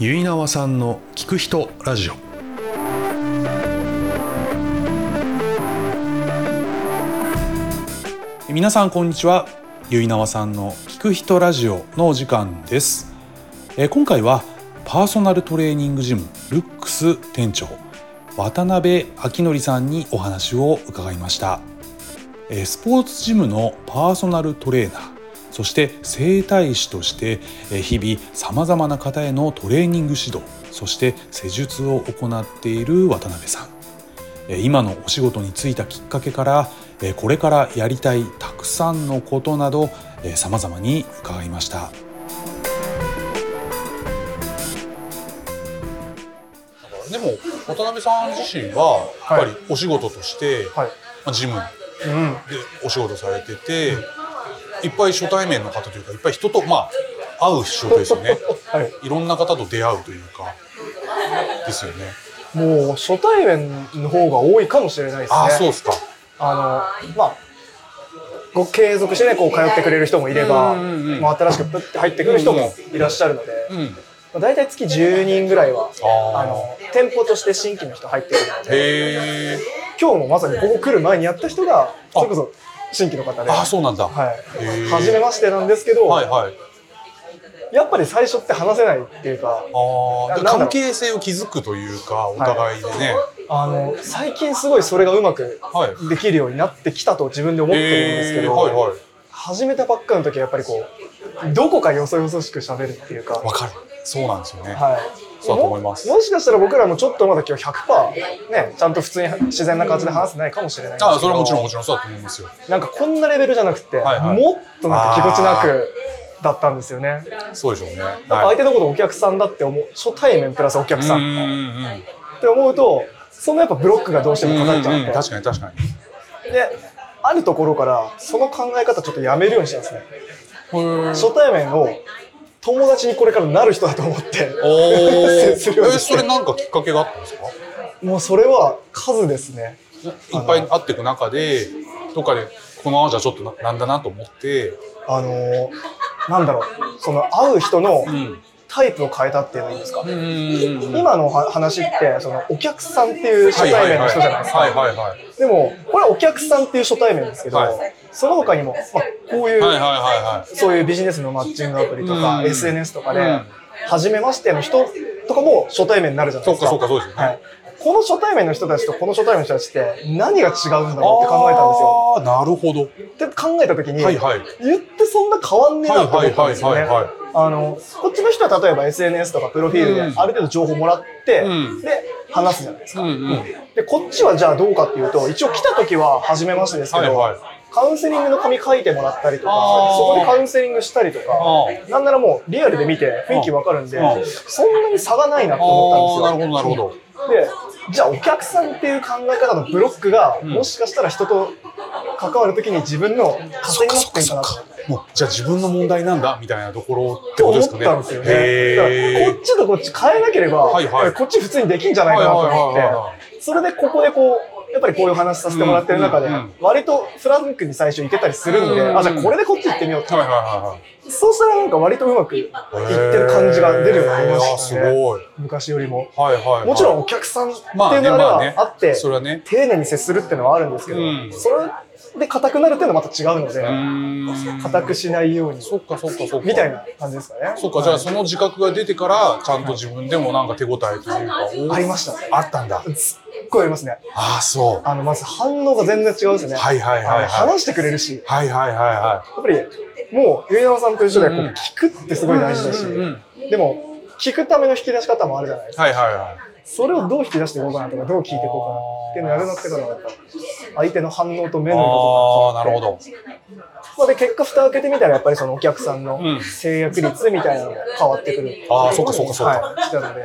ゆいなわさんの聞く人ラジオ。皆さんこんにちは。ゆいなわさんの聞く人ラジオのお時間です。え今回はパーソナルトレーニングジムルックス店長渡辺明則さんにお話を伺いました。えースポーツジムのパーソナルトレーナーそして整体師としてえー日々さまざまな方へのトレーニング指導そして施術を行っている渡辺さんえー今のお仕事に就いたきっかけからえーこれからやりたいたくさんのことなどさまざまに伺いましたでも渡辺さん自身はやっぱりお仕事として、はい。まあジムでうん。お仕事されてて、いっぱい初対面の方というかいっぱい人とまあ会う仕事ですよね。はい。いろんな方と出会うというかですよね。もう初対面の方が多いかもしれないですね。ああそうですか。あの、まあ、ご継続してね、こう通ってくれる人もいれば、うんうんうんまあ、新しくプッて入ってくる人もいらっしゃるので、うん。まあ、大体月10人ぐらいは、あの、店舗として新規の人入ってくるので、今日もまさにここ来る前にやった人が、それこそ新規の方で、ああそうなんだ、はい。初めましてなんですけど、はいはい。やっぱり最初って話せないっていうか、あ関係性を築くというかお互いでね、あの、最近すごいそれがうまくはい。できるようになってきたと自分で思ってるんですけど、はいはい。始めたばっかの時はやっぱりこうどこかよそよそしく喋るっていうか、わかる。そうなんですよね、はい、そうだと思います。ももしかしたら僕らもちょっとまだ今日100%ねちゃんと普通に自然な感じで話せないかもしれない。んですけどああそれはもちろんもちろんそうだと思いますよ。なんかこんなレベルじゃなくて、はいはい。もっとなんかぎこちなくだったんですよね。そうでしょうね。やっぱ相手のことお客さんだって思う初対面プラスお客さん。って思うとそのやっぱブロックがどうしてもかかっちゃって、うんうん。確かに確かに。であるところからその考え方ちょっとやめるようにしたんですね。初対面を友達にこれからなる人だと思ってお 接するようえにして。それなんかきっかけがあったんですかもうそれは数ですね。いっぱい会っていく中でどっかでこのままじゃちょっとななんだなと思って。あのーなんだろう。その会う人のうんタイプを変えたっていうのいいですか、今のは話ってそのお客さんっていう初対面の人じゃないですか、はいはいはいでもこれはお客さんっていう初対面ですけど、はい。その他にも、まあ、こういう、はいはいはそういうビジネスのマッチングアプリとか、うん。SNS とかで、うん。初めましての人とかも初対面になるじゃないですか。そうかそうかそうですよね。はい。この初対面の人たちとこの初対面の人たちって何が違うんだろうって考えたんですよ。ああなるほど。って考えた時に、はいはい。言ってそんな変わんねえなと思ったんですよね。あの、こっちの人は例えば SNS とかプロフィールでうん。ある程度情報もらって、うん。で、話すじゃないですか。うんうん。で、こっちはじゃあどうかっていうと、一応来た時は初めましてですけど、はいはい。カウンセリングの紙書いてもらったりとかそこでカウンセリングしたりとかあ、なんならもうリアルで見て雰囲気わかるんでそんなに差がないなと思ったんですよ。なるほどなるほど。で、じゃあお客さんっていう考え方のブロックが、んもしかしたら人と関わるときに自分のそ糧になってんかな。もうじゃあ自分の問題なんだみたいなところってことですかね。思ったんですよね。だからへこっちとこっち変えなければ、はいはい。こっち普通にできんじゃないかなと思っはいはいはいはて、それでここでこう、やっぱりこういう話させてもらってる中で割とフランクに最初行けたりするんで、うんあ、じゃあこれでこっち行ってみようと。はいはいはそうしたらなんか割とうまくいってる感じが出るようになりましたね。昔よりも。もちろんお客さんっていうのはまあって、丁寧に接するっていうのはあるんですけど、うん。それで硬くなるっていうのはまた違うので、硬くしないように、そっかそっかそっか。みたいな感じですかね。そっかじゃあその自覚が出てからちゃんと自分でもなんか手応えというかおありました。あったんだ。すっごいありますね。ああそう。あの、まず反応が全然違うんですね。はいはいはいはい。話してくれるし、はいはいはいはやっぱり、もう、上山さんと一緒で、こう聞くってすごい大事だし、でも、聞くための引き出し方もあるじゃないですか。いはいはいはいそれをどう引き出していこうかなとか、どう聞いていこうかなっていうのをやるのってから、やっぱ相手の反応と目の色とか。ああなるほど。まあで、結果、蓋を開けてみたら、やっぱりそのお客さんのうん制約率みたいなのも変わってくる。あーそうかそうかそうか。はい、したので、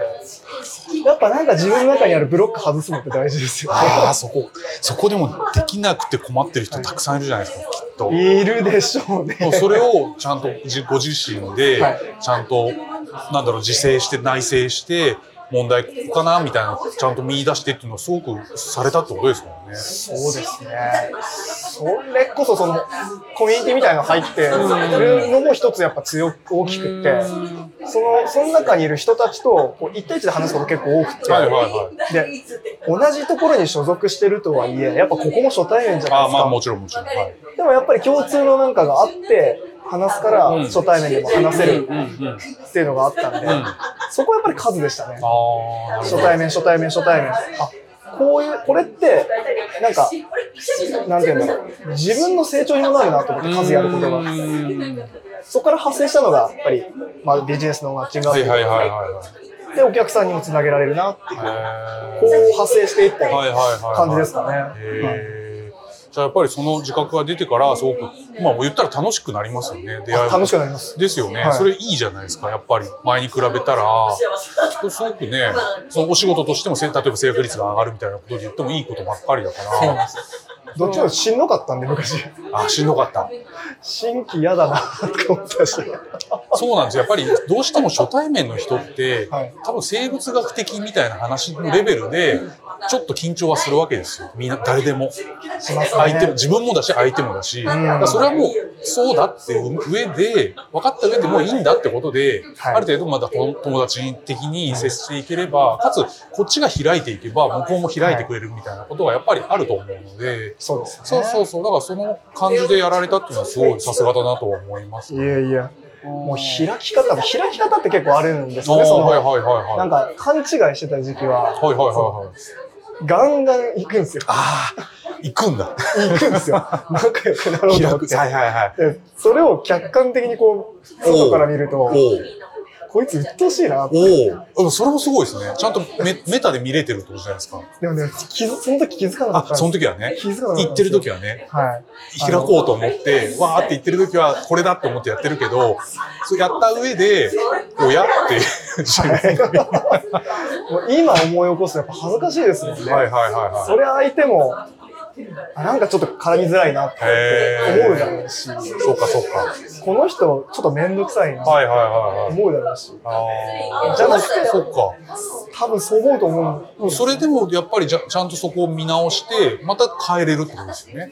やっぱなんか自分の中にあるブロック外すのって大事ですよね。ああそこそこでもできなくて困ってる人たくさんいるじゃないですかきっと。いるでしょうね。もうそれをちゃんとじご自身ではい。ちゃんとなんだろう自制して内省して問題ここかなみたいなちゃんと見出してっていうのはすごくされたってことですもんね。そうですね。それこそそのコミュニティみたいなの入ってるのも一つやっぱ強く大きくって、そのその中にいる人たちとこう一対一で話すこと結構多くて、はいはいはい。で同じところに所属してるとはいえ、やっぱここも初対面じゃないですか。ああまあもちろんもちろん。はい。でもやっぱり共通のなんかがあって話すからうん初対面でも話せる。っていうのがあったんで、んそこはやっぱり数でしたね。初対面、初対面、初対面。あ、こういう、これって、なんか、なんていうんだろう。自分の成長にもなるなと思って、数やることが。うんそこから発生したのが、やっぱり、まあ、ビジネスのマッチングアプリはいはいはいはいはい。で、お客さんにもつなげられるなっていう、こう派生していった感じですかね。やっぱりその自覚が出てからすごくまあ言ったら楽しくなりますよね出会いあ楽しくなります。ですよね、はい。それいいじゃないですかやっぱり。前に比べたら。すごくねそのお仕事としてもせ例えば制約率が上がるみたいなことで言ってもいいことばっかりだから。どっちもしんどかったんで、昔。あしんどかった。新規嫌だなって思ったし。そうなんですよ。やっぱりどうしても初対面の人って、はい。多分生物学的みたいな話のレベルでちょっと緊張はするわけですよみんな誰でも。相手も自分もだし相手もだし、それはもうそうだって上で分かった上でもういいんだってことで、はいある程度まだと友達的に接していければかつこっちが開いていけば向こうも開いてくれるみたいなことがやっぱりあると思うので、そうですね。そうそうそうだからその感じでやられたっていうのはすごいさすがだなとは思います。いやいや。もう開き方、開き方って結構あるんですよね。そのはいはいはいはい。なんか勘違いしてた時期は、はいはいはいはい。ガンガン行くんですよ。ああ、行くんだ。行くんですよ。仲良くなろうと。思って。はいはいはい。でそれを客観的にこう、外から見るとこいつ鬱陶しいなって。おお。それもすごいですね。ちゃんとメメタで見れてるってことじゃないですか。でもね、気づその時気づかなかったあその時はね。気づかなかった行ってる時はね。はい。開こうと思って、わーって言ってる時はこれだって思ってやってるけど、そうやった上で、親って 今思い起こすとやっぱ恥ずかしいですもんね。はいはいはいはそれ相手も、あなんかちょっと絡みづらいなって思うだろうし、い。そうかそうか。この人ちょっと面倒くさいなはいはいはいはい。思うだろうし、ああ。じゃなくてそうか。多分そう思うと思う。それでもやっぱりじゃちゃんとそこを見直して、また変えれるってことですよね。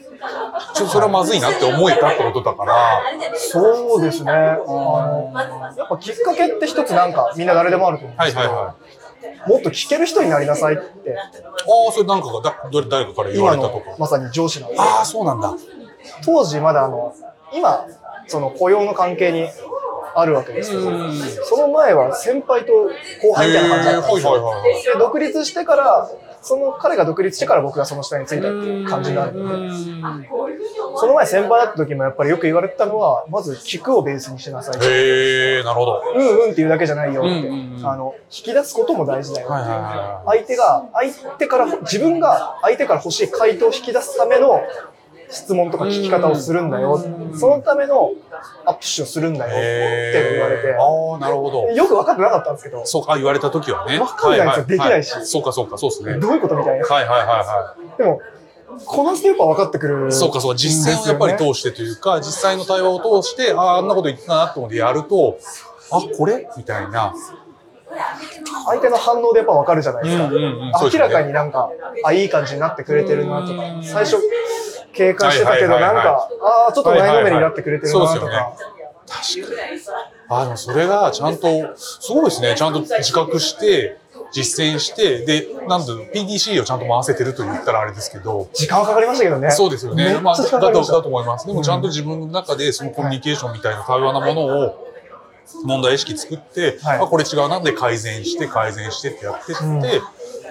ちょっとそれはまずいなって思えたってことだから。そうですね。あの、やっぱきっかけって一つなんかみんな誰でもあると思うんですけど、はいはいはい。もっと聞ける人になりなさいって、ああ、それなんかがだどれ誰かから言われたとか。まさに上司なんですああ、そうなんだ。当時まだあの、今、その雇用の関係にあるわけですけど、うんその前は先輩と後輩みたいな感じだったんですよ。で、独立してから、その彼が独立してから僕がその下についたっていう感じになるので、その前先輩だった時もやっぱりよく言われてたのは、まず聞くをベースにしなさい。へえ、なるほど。うんうんっていうだけじゃないよって、うんうんうん。あの、引き出すことも大事だよって、はいはいは相手が、相手から、自分が相手から欲しい回答を引き出すための質問とか聞き方をするんだよ。そのためのアップシュをするんだよって言われて、ああ、なるほど。よく分かってなかったんですけど、そうか、言われた時はね。わかんないですよできないしはそうか、そうか、そうですね。どういうことみたいな。はいはいはいはでも、こなすとやっぱ分かってくる。い。そうか、そうか、実践をやっぱり通してというか、実際の対話を通して、ああ、あんなこと言ってたなって思ってやると、あ、これみたいな。相手の反応でやっぱ分かるじゃないですか。明らかになんか、あ、いい感じになってくれてるなとかうん、最初警戒してたけど、なんか、ああ、ちょっと前のめりになってくれてるなとか。確かに。あでもそれがちゃんと、すごいですね。ちゃんと自覚して、実践して、で、なんだろう、PDC をちゃんと回せてると言ったらあれですけど、時間はかかりましたけどね。そうですよね。まあ、だと、だと思います。でもちゃんと自分の中でそのコミュニケーションみたいな対話なものを、問題意識作って、はいあこれ違うなんで改善して改善してってやってって、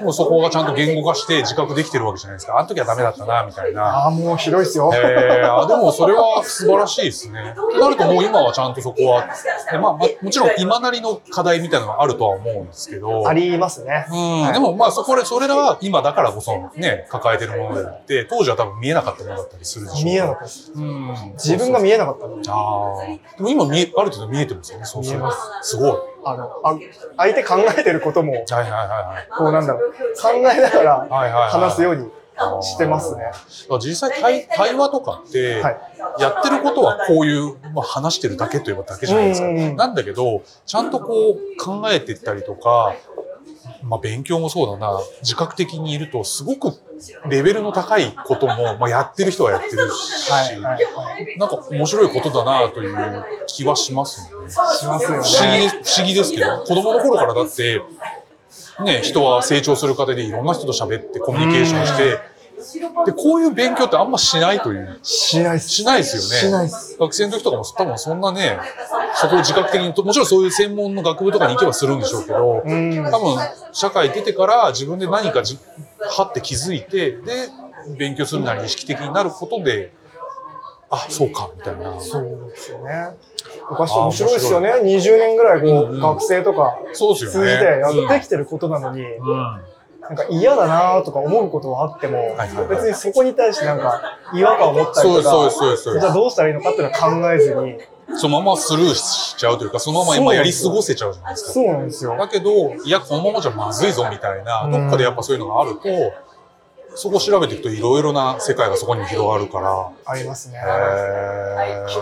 もうそこがちゃんと言語化して自覚できてるわけじゃないですか。あの時はダメだったな、みたいな。ああ、もうひどいっすよ。えー、あでもそれは素晴らしいですね。となるともう今はちゃんとそこは、でまあ、まあもちろん今なりの課題みたいなのはあるとは思うんですけど、ありますね。うん、でもまあそこで、それらは今だからこそね、抱えてるものであって、当時は多分見えなかったものだったりするでしょう見えなかったです。うん。自分が見えなかった。ああ。でも今見え、ある程度見えてますよね、そう見えますすごい。あの、あ相手考えてることも、はいはいはいはい。こうなんだろう、考えながら話すようにしてますね。実際対対話とかって、はいやってることはこういう、まあ、話してるだけといえばだけじゃないですか。うんなんだけど、ちゃんとこう考えていったりとか、まあ勉強もそうだな、自覚的にいると、すごくレベルの高いことも、まあやってる人はやってるし、はいはいはい。なんか面白いことだなという気はしますよね。しますよ不思議不思議ですけど、子供の頃からだって、ね、人は成長する過程でいろんな人と喋ってコミュニケーションして、で、こういう勉強ってあんましないという。しないっす。しないですよね。しないっす。学生の時とかも多分そんなね、そこを自覚的に、もちろんそういう専門の学部とかに行けばするんでしょうけど、うん。多分社会出てから自分で何かじはって気づいて、で、勉強するなり意識的になることで、あ、そうか、みたいな。そうですよね。昔面白いですよね。20年ぐらいこう、うんうん学生とか。通じてやってきてることなのに、うん。なんか嫌だなとか思うことはあっても別にそこに対してなんか違和感を持ったりとか、じゃあどうしたらいいのかっていうのは考えずに、す。そのままスルーしちゃうというか、そのまま今やり過ごせちゃうじゃないですか。そうなんですよ。だけど、いや、このままじゃまずいぞみたいな、うん。どっかでやっぱそういうのがあると、そこを調べていくといろいろな世界がそこにも広がるから、ありますね。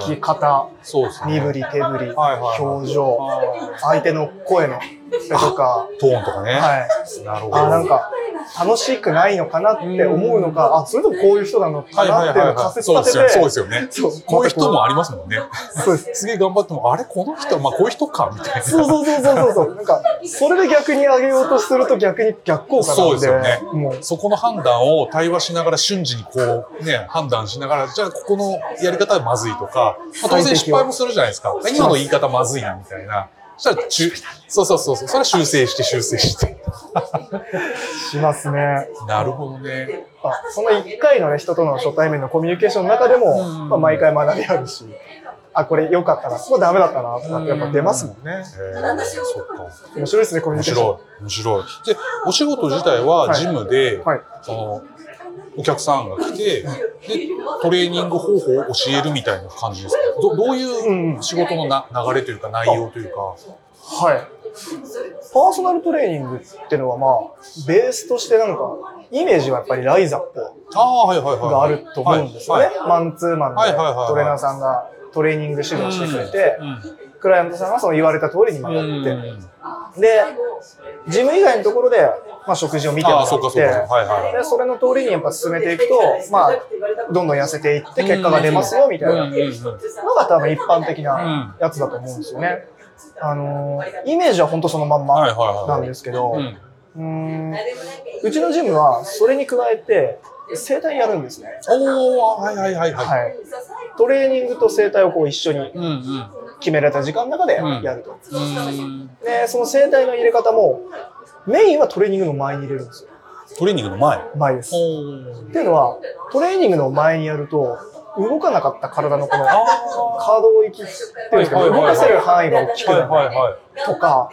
聞き方、そうですね。身振り、手振り、はいはい表情、相手の声のとか、トーンとかね。はい。なるほど。あ、なんか、楽しくないのかなって思うのか、あ、それともこういう人なのかなっていうのをはいはい。仮説そうですよね。立てて、そうですよね。そうこういう人もありますもんね。そうです。すげえ頑張っても、あれこの人、まあこういう人かみたいな。そうそうそうそうそう。なんか、それで逆に上げようとすると逆に逆効果なんで。そうですよねもう、そこの判断を対話しながら瞬時にこうね、判断しながら、じゃあここのやり方はまずいとか、まあ、当然失敗もするじゃないですか。今の言い方まずいなみたいな。そしたらちゅ、そうそうそうそう、それは修正して修正して。しますね。なるほどね。あその1回のね、人との初対面のコミュニケーションの中でも、うんまあ、毎回学びあるし、あ、これ良かったな、ここダメだったな、とかってやっぱ出ますもんね。そっか。面白いですね、コミュ面ニケーション。白い。面白い。で、お仕事自体はジムで、はい。その、お客さんが来て、で、トレーニング方法を教えるみたいな感じですか？どどういう仕事のな流れというか内容というか？はい。パーソナルトレーニングっていうのはまあ、ベースとしてなんか、イメージはやっぱりライザップああ、はいはいはい。があると思うんですよね。はいマンツーマンでトレーナーさんがトレーニング指導してくれて、うんクライアントさんがその言われた通りにまあやって、うん。で、ジム以外のところで、まあ、食事を見てもらって、そうかそうか。はいはいはい。で、それの通りにやっぱ進めていくと、まあ、どんどん痩せていって結果が出ますよみたいな。うんうんうん。のが多分一般的なやつだと思うんですよね。あのーイメージは本当そのまんはいまはいはい。なんですけど、ううんーん。うちのジムはそれに加えて整体やるんですね。おー、はいはいはいはい。はい。トレーニングと整体をこう一緒に。決められた時間の中でやると。うんで、その整体の入れ方も、メインはトレーニングの前に入れるんですよ。トレーニングの前？前です。おっーていうのは、トレーニングの前にやると、動かなかった体のこの可動域っていうんですか、動かせる範囲が大きくはいなる。とか、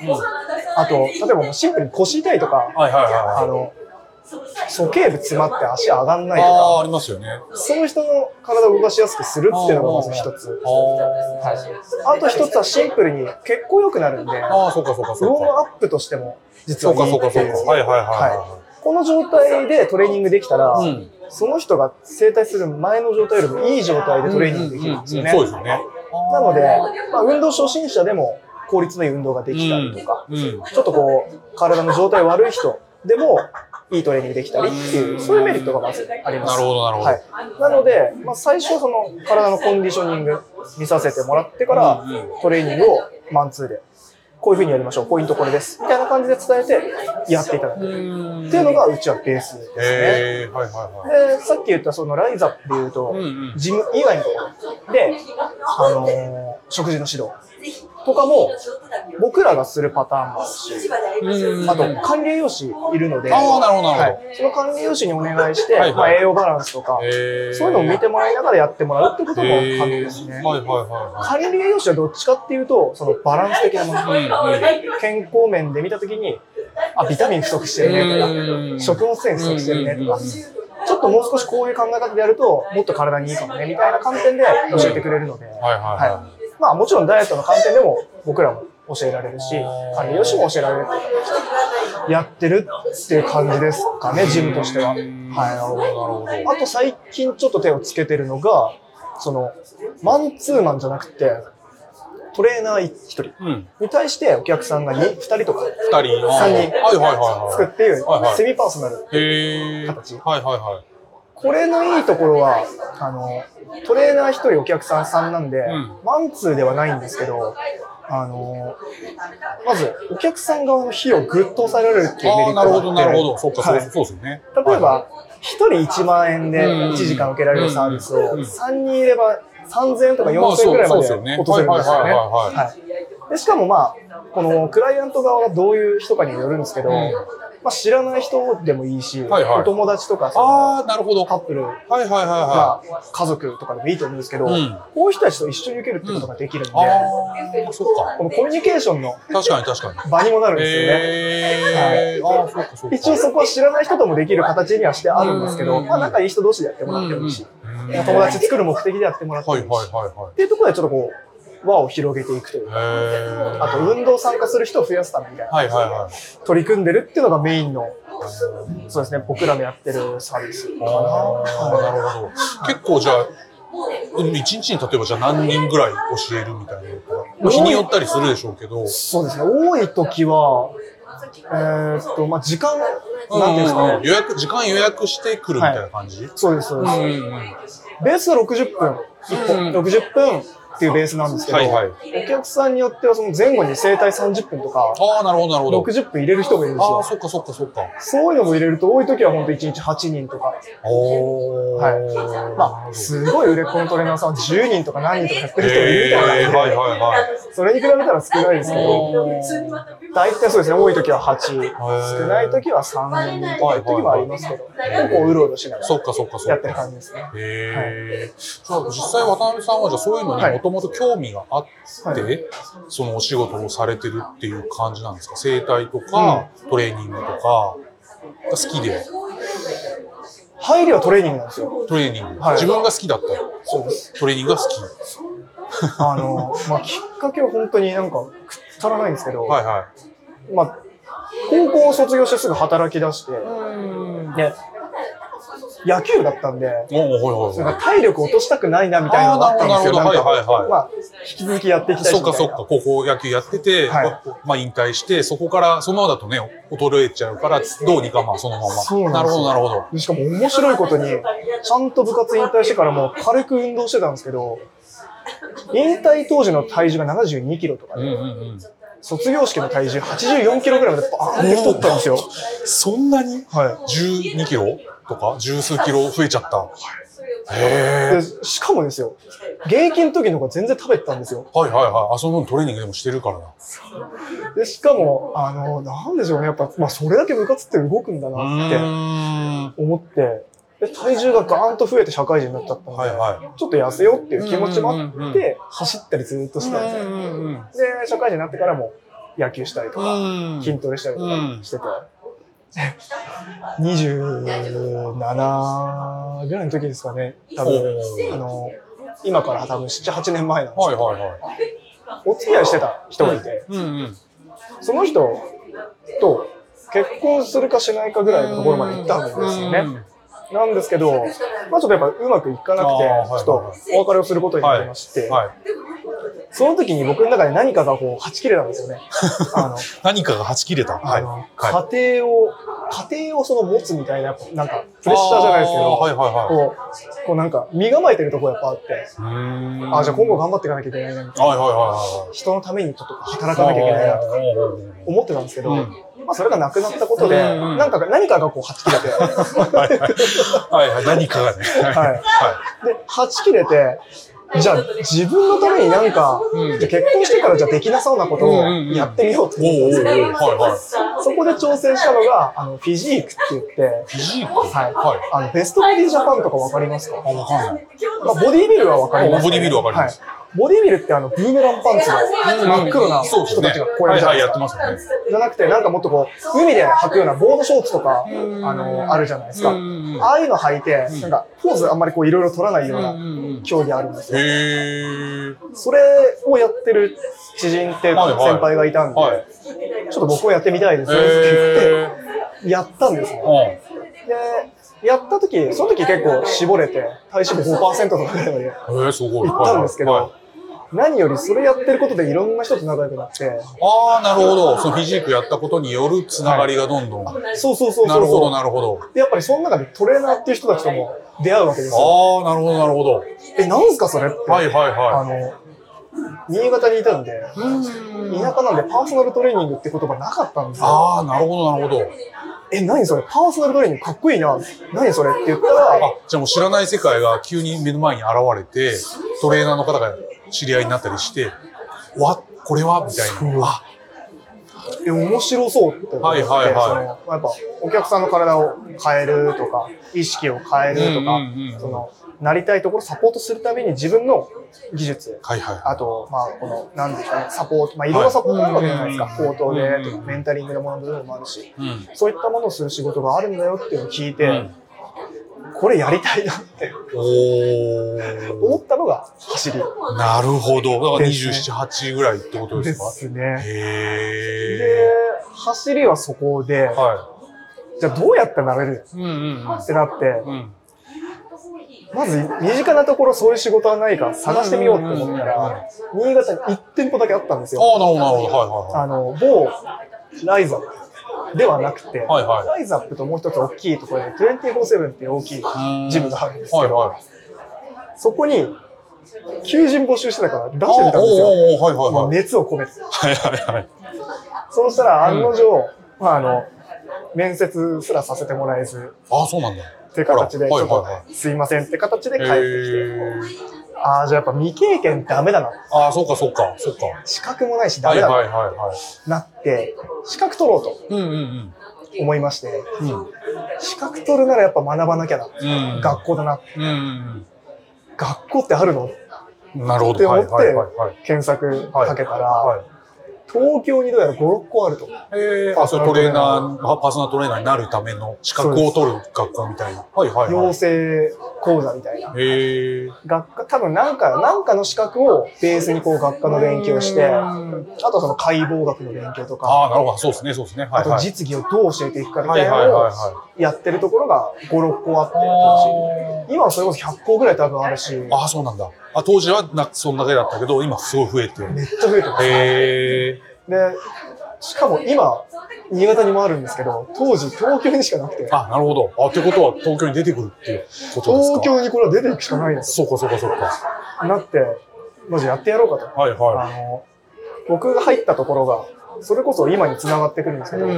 あと、例えばシンプルに腰痛いとか。あの、鼠径部詰まって足上がんないとああ、あか、りますよね。そういう人の体を動かしやすくするっていうのがまず一つ。あはい。あと一つはシンプルに血行良くなるんで、ウォあ。あ、そうかそうかーそうか。ムアップとしても実そうはいいかそうかそうか。ってい。はいはいはこの状態でトレーニングできたら、うん。その人が整体する前の状態よりもいい状態でトレーニングできるんですよね。そうですよね。なので、まあ、運動初心者でも効率のいい運動ができたりとか、うん。ちょっとこう、体の状態悪い人でもいいトレーニングできたりっていう、そういうメリットがまずあります。なるほどなるほどはい。なので、まあ、最初その体のコンディショニング見させてもらってからトレーニングをマンツーで、こういう風にやりましょう、ポイントこれです。みたいな感じで伝えてやっていただく。っていうのがうちはベースですね。へえ、はいはいはい。で、さっき言ったそのライザップで言うと、ジム以外のところで、あのー食事の指導とかも、僕らがするパターンもあるし、うん。あと管理栄養士いるので、はい。その管理栄養士にお願いして、まあ、栄養バランスとか。そういうのを見てもらいながらやってもらうってことも可能ですね。管理栄養士はどっちかっていうと、そのバランス的なもの。健康面で見たときに、あ、ビタミン不足してるねとか、食物繊維不足してるねとか、ちょっともう少しこういう考え方でやると、もっと体にいいかもね、みたいな観点で教えてくれるので、はいはいはまあもちろんダイエットの観点でも僕らも教えられるし、管理栄養士も教えられるやってるっていう感じですかね、ジムとしては。はい、い。なるほどなるほど。あと最近ちょっと手をつけてるのが、その、マンツーマンじゃなくて、トレーナー1人うん。に対してお客さんが 2, 2人とか二人。三人はいはいはいはい。つくっていうセミパーソナル。形はいはいはい。これのいいところは、あの、トレーナー1人お客さん3なんで、ん。マンツーではないんですけど、あの、まずお客さん側の費用をぐっと抑えられるっていうメリットがあってなるほど。そっか、そうはいそうですよね。例えば、1人1万円でうん。1時間受けられるサービスをうん。3人いれば3000円とかまあ4000円ぐらいまで落とせるんですよね。でしかもまあ、このクライアント側がどういう人かによるんですけど、うんまあ、知らない人でもいいし、はいはいお友達とかああ、なるほど。はカップル、いはいはいはまあ、家族とかでもいいと思うんですけど、うんこういう人たちと一緒に受けるってことができるんで、い。ああ、そっか。このコミュニケーションの確かに確かに。場にもなるんですよね。へえ。ああ、そっかそっか。一応そこは知らない人ともできる形にはしてあるんですけど、うんまあ仲いい人同士でやってもらってもいいし、うん友達作る目的でやってもらってもいいし、はいはいはいはい。っていうところでちょっとこう、輪を広げていくというか。あと運動参加する人を増やすためみたいな、はいはいはい。取り組んでるっていうのがメインの、そうですね、僕らのやってるサービスかな。なるほど。結構じゃあ、うん一日に例えばじゃあ何人ぐらい教えるみたいなまあ日によったりするでしょうけど。そうですね、多い時は、えーっと、まあ時間、なんていうんですかね、予約、時間予約してくるみたいな感じ、そうです、そうです。ベースは60分、1本、うん60分っていうベースなんですけど、はいはいお客さんによってはその前後に整体30分とか、ああ、なるほどなるほど。60分入れる人もいるんですああ、よ。そっかそっかそっか。そういうのも入れると、多い時は本当1日8人とか、おー。はいまあ、すごい売れっ子のトレーナーさんは10人とか何人とかやってる人もいるみたいなはいはいはい。それに比べたら少ないですけど、大体そうですね、多い時は8、少ない時は3人とかいう時もありますけど、結構うろうろしながそっかそっかそらやってる。感じですね。へえ。じゃあ実際渡辺さんはじゃあそういうのにもともと興味があって、はいそのお仕事をされてるっていう感じなんですか？整体とか、トレーニングとか、好きで？入りはトレーニングなんですよ。トレーニング、はい自分が好きだったそうです。トレーニングが好き？あの、まあ、きっかけは本当になんか、くったらないんですけど、はいはまあ、高校を卒業してすぐ働き出して、い。で、野球だったんで、なんか体力落としたくないなみたいなのがあったんですよ。はいはいはいまあ、引き続きやっていきたい。そっかそっか、高校野球やってて、はいままあ引退して、そこから、そのままだとね、衰えちゃうから、どうにかまあそのまま。そうなんですよるほど、なるほど。でしかも面白いことに、ちゃんと部活引退してからも軽く運動してたんですけど、引退当時の体重が72キロとかで、うんうんうん。卒業式の体重84キロぐらいまでバーンって太ったんですよ。そんなに？はい。12キロ？とか十数キロ増えちゃった。へえ。でしかもですよ、現役の時の方が全然食べてたんですよ。はいはいはい。あ、その分トレーニングでもしてるからな。で、しかも、あの、なんでしょうね、やっぱ、まあ、それだけ部活って動くんだうなって。思って、で、体重がガーンと増えて社会人になっちゃったんで、はいはちょっと痩せようっていう気持ちもあって、走ったりずっとしてたんですよ。で、社会人になってからも野球したりとか、うん。筋トレしたりとかうんしてて、27ぐらいの時ですかね、多分、あの、今から多分7、8年前なんですけど、はいはいはい。お付き合いしてた人がいて、うんうん。その人と結婚するかしないかぐらいのところまで行ったんですよね。なんですけど、まあちょっとやっぱうまくいかなくてちょっとお別れをすることになりまして、はい。その時に僕の中で何かがこう、はち切れたんですよね。あの、何かがはち切れた？はい。家庭を、家庭をその持つみたいな、なんか、プレッシャーじゃないですけど、はいはいはい。こう、こうなんか、身構えてるところやっぱあって、あ、じゃあ今後頑張っていかなきゃいけないな、みたいな。はいはいは人のためにちょっと働かなきゃいけないな、とかいはい。思ってたんですけど、うんまあそれがなくなったことで、なんかが、何かがこう、はち切れて、はいはい。はいはい。何かがね。はいはで、はち切れて、じゃあ自分のためになんか、うんじゃあ結婚してからじゃあできなそうなことをやってみようってい。お思ったんですよ。おおはいはい。そこで挑戦したのが、あの、フィジークって言って、フィジーク？はい。はい。あの、ベストボディジャパンとかわかりますか？あ、わかんない。まあ、ボディビルはわかります、ボディビルわかりますはい。ボディビルってあの、ブーメランパンツの真っ黒な人たちがこうやるじゃないですかはいはいやって。ますよね。じゃなくて、なんかもっとこう、海で履くようなボードショーツとか、んあの、あるじゃないですか。ああいうの履いて、なんか、ポーズあんまりこう、いろいろ取らないようなん競技あるんですよ。それをやってる知人って先輩がいたんで、はい。ちょっと僕もやってみたいですねってへ言って、やったんですね。ー。で、やった時、その時結構絞れて、体脂肪5%とかぐらいまでうん。えー、すごい。行ったんですけど、はい何よりそれやってることでいろんな人と仲良くなって、ああ、なるほど。そのフィジークやったことによるつながりがどんどん。そうそうそうそうそう。なるほど、なるほど。でやっぱりその中でトレーナーっていう人たちとも出会うわけですよ。ああ、なるほど、なるほど。え、なんすかそれって。はいはいあはの、新潟にいたんで、い。田舎なんでパーソナルトレーニングって言葉なかったんですよ。ああ、なるほど、なるほど。え、何それ？パーソナルトレーニングかっこいいな。何それって言ったら、あ、じゃあもう知らない世界が急に目の前に現れて、トレーナーの方が知り合いになったりして、わ、これは？みたいな。面白そうって思って、はいはいはい。そのやっぱお客さんの体を変えるとか、意識を変えるとか、うんうんうんその、なりたいところをサポートするために自分の技術、はいはい。あと、まあ、この、なんでしょうね、サポート、まあ、いろんなサポートがあるわけじゃないですか。はい。口頭でメンタリングのものもあるし、うん。そういったものをする仕事があるんだよっていうのを聞いて、うんこれやりたいなって。思ったのが走りなるほど。だからですね27、8ぐらいってことでか？ですすね。へで、走りはそこで、ー。はじゃあどうやってなれる？い。うんうんってなって、うん。うん。まず身近なところそういう仕事はないか探してみようって思ったら、新潟に1店舗だけあったんですよ。ああ、なるほど、なるほど。はいあの、某ライザップではなくて、はいはいライザップともう一つ大きいところで24-7っていう大きいはい。ジムがあるんですけど、はいはい。そこに求人募集してたから出あしてみたんですよ。はいはいはい。熱を込めて。はいはいはい。そうしたら案の定、まああの、面接すらさせてもらえず、ああ、そうなんだ。っていう形で、ちょっはいはいはと、すいませんって形で帰ってきて、ああ、じゃあやっぱ未経験ダメだな。ああ、そうかそうか、そうか。資格もないしダはいメだはいはいはい。なって、資格取ろうとうんうん思いまして、うん。うん。資格取るならやっぱ学ばなきゃな。うん。学校だな。うんうん学校ってあるの？うん。なるほど。って思ってはいはいはいはい。検索かけたら、はい。東京にどうやら5、6個あると。ええあ、それトレーナー、パーソナルトレーナーになるための資格を取る学校みたいな。はいはいは養い。成講座みたいな。へえ。学科、多分なんか、なんかの資格をベースにこう学科の勉強して、あとその解剖学の勉強とか、ああ、なるほど。そうですね、そうですね。はあといはい。実技をどう教えていくかみはいたいなのをはいはいはやってるところが5、6個あって、今はそれこそ100個ぐらい多分あるし、ああ、そうなんだ。あ、当時はな、そんだけだったけど、今すごい増えて。めっちゃ増えてます。へえ。で、しかも今、新潟にもあるんですけど、当時東京にしかなくて、あ、なるほど。あ、ってことは東京に出てくるっていうことですか？東京にこれは出ていくしかないんですそうかそうかそうか。よ。なって、まずやってやろうかと。はいはあの、僕が入ったところが、それこそ今に繋がってくるんですけい。ど、ん。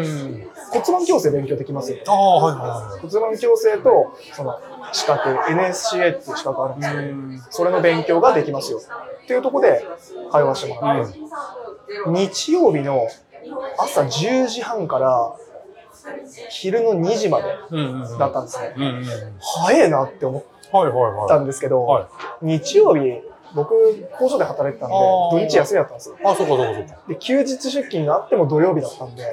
骨盤矯正勉強できますよ。ああ、はいは骨盤矯正と、その、資格、NSCA っていう資格あるんですけど、いはい。それの勉強ができますよ。っていうところで通わせてもらって、日曜日の朝10時半から昼の2時までうんうん。だったんですね。うんうん。早えなって思っはいはいたはい。んですけど、はい。日曜日、僕、工場で働いてたんで土日休みだったんですよ。あ、そうかそうかそうか。で、休日出勤があっても土曜日だったんで、ああ。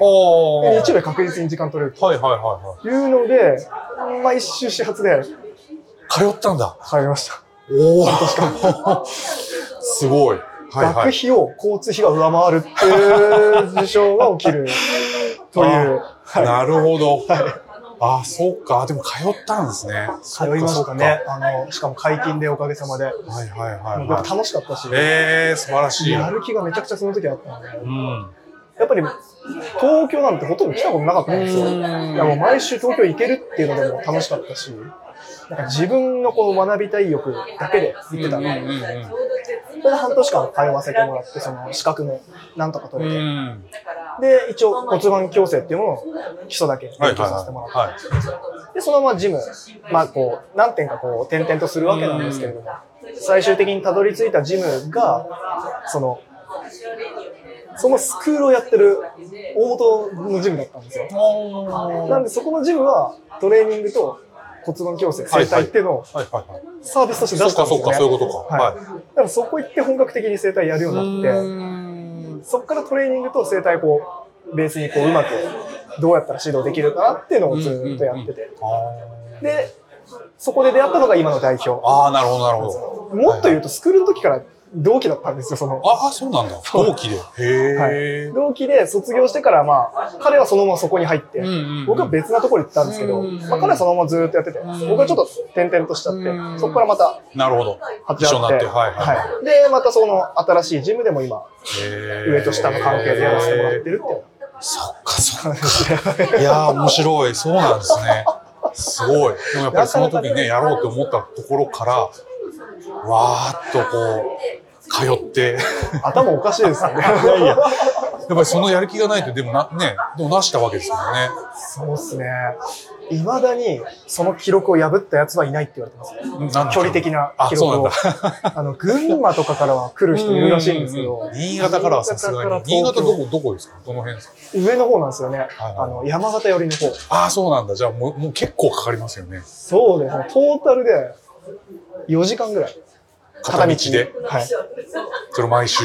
で日曜日確実に時間取れるはいはいはいはというので、毎週始発でい。通ったんだ。帰りました。おお。すごい。はい学はい。費を交通費が上回るっていう事象が起きるという。はいなるほど。ああ、そうか。でも通ったんですね。通いましたね。あの、しかも解禁でおかげさまで。はいはいはいはい。楽しかったし、ええー、素晴らしい。やる気がめちゃくちゃその時あったんで、うん。やっぱり東京なんてほとんど来たことなかったんですよ。いやもう毎週東京行けるっていうのでも楽しかったし、なんか自分のこう学びたい欲だけで行ってたんで、うんうんそれで半年間通わせてもらって、その資格もなんとか取れて、ん。で、一応骨盤矯正っていうものを基礎だけはい勉強させてもらって。で、そのままジム、まあこう、何点かこう、転々とするわけなんですけれども、最終的にたどり着いたジムが、その、そのスクールをやってる大元のジムだったんですよ。おなんでそこのジムはトレーニングと骨盤矯正、整体っていうのを。サービスとしてそ出したんですよ、ね。うかそうか、そういうことか。はい。はい。だからそこ行って本格的に整体やるようになって、ん。そこからトレーニングと整体こう、ベースにこううまくどうやったら指導できるかなっていうのをずっとやってて。あで、そこで出会ったのが今の代表。あー、なるほど、なるほど。もっと言うとスクールの時から同期だったんですよ、その。ああ、そうなんだ。同期で。へえ。同期で卒業してから、まあ、彼はそのままそこに入って、うんうんうん僕は別なところに行ったんですけど、うんまあ、彼はそのままずーっとやってて、ん僕はちょっと転々としちゃって、うんそこからまたなるほど。一緒になって。はいはい。はい。で、またその新しいジムでも今、上と下の関係でやらせてもらってるっていうそっかそっ。か。いやー、面白い。そうなんですね。すごい。でもやっぱりその時にね、やろうと思ったところから、わーっとこう、通って、頭おかしいですよね。いやいや、やっぱりそのやる気がないと、でもな、ね、でもなしたわけですよね。そうっすね。いまだにその記録を破ったやつはいないって言われてますね。距離的なあ、記録。を あの、群馬とかからは来る人いるらしいんですけどうんうん、新潟からはさすがに。新潟どこ、どこですか？どの辺ですか？上の方なんですよね。はいあの、山形寄りの方。ああ、そうなんだ。じゃあもう、もう結構かかりますよね。そうですね。トータルで4時間ぐらい。片道で。はい。それ毎週、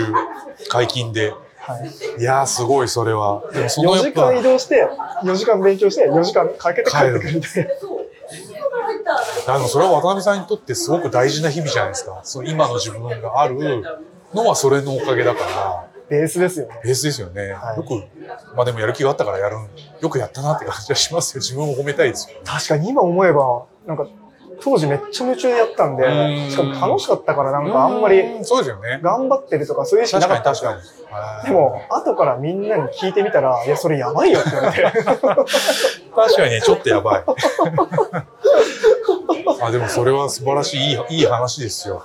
解禁で。はい。いやー、すごい、それは。でもその4やっぱ時間移動して、4時間勉強して、4時間かけて帰ってくるみたいな。あのそれは渡辺さんにとってすごく大事な日々じゃないですか。その今の自分があるのはそれのおかげだから、ベースですよね。ベースですよね。はいよく、まあでもやる気があったからやるん、よくやったなって感じはしますよ。自分を褒めたいですよ。確かに今思えば、なんか、当時めっちゃ夢中でやったんうんで、しかも楽しかったからなんかあんまりうんそうですよね。頑張ってるとかそういう意識な確かかったんに確ですよかに。でも、後からみんなに聞いてみたら、いや、それやばいよって言われて。確かにね、ちょっとやばい。あ、でもそれは素晴らしい、いいいい話ですよ。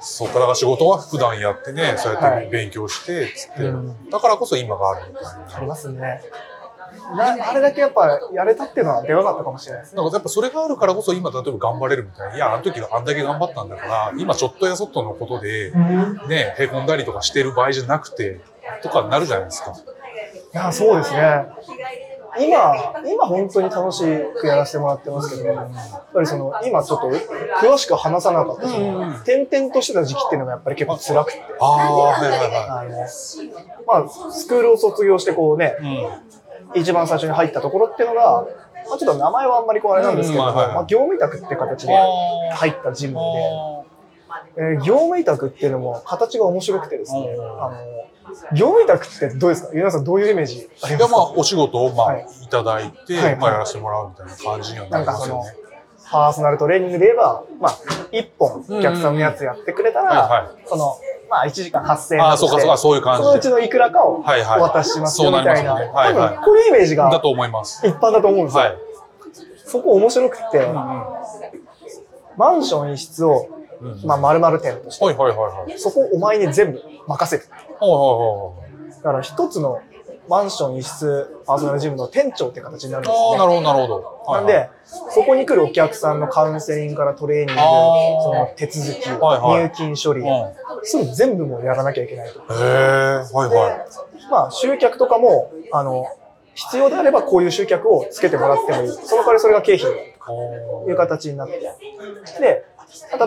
そうか、ら仕事は普段やってね、そうやはいって勉強して、つって、うんだからこそ今があるみたいな。ありますね。あれだけやっぱやれたっていうのはでかかったかもしれないですね。なんかやっぱそれがあるからこそ今例えば頑張れるみたいな。いや、あの時あんだけ頑張ったんだから、今ちょっとやそっとのことで、ね、へこんだりとかしてる場合じゃなくて、とかになるじゃないですか。いや、そうですね。今、今本当に楽しくやらせてもらってますけど、やっぱりその、今ちょっと詳しく話さなかった、その、転々としてた時期っていうのがやっぱり結構辛くて、ああ、はいはいはあの、まあ、スクールを卒業してこうね、うん。一番最初に入ったところっていうのが、まあ、ちょっと名前はあんまりこうあれなんですけど、うんはいはい。まあ、業務委託っていう形で入ったジムで、えー業務委託っていうのも形が面白くてですね、うん。あの、業務委託ってどうですか？皆さんどういうイメージありいや、ますか？まあ、お仕事を、まあ、はい。い、ただいて、はい。まあ、やらせてもらうみたいな感じにはなりますよね。、パーソナルトレーニングで言えば、まあ、一本お客さんのやつやってくれたら、その、まあ、1時間8000円ああ、そうかそうか、そういう感じで。そのうちのいくらかをお渡ししますみたいな、多分こういうイメージがだと思います。一般だと思うんですよ。はい。そこ面白くて、マンション一室を、うんまあ、丸々店として、はいはいはいはい。そこをお前に全部任せる。はだから一つのマンション一室パーソナルジムの店長って形になるんですね。なるほどなるほど。はいはい、なんで、そこに来るお客さんのカウンセリングからトレーニング、その手続き、はいはい入金処理、うんそういうの全部もうやらなきゃいけないと。へえ、はいはまあ、集客とかも、あの、必要であればこういう集客をつけてもらってもいい。その代わりそれが経費。という形になって。で、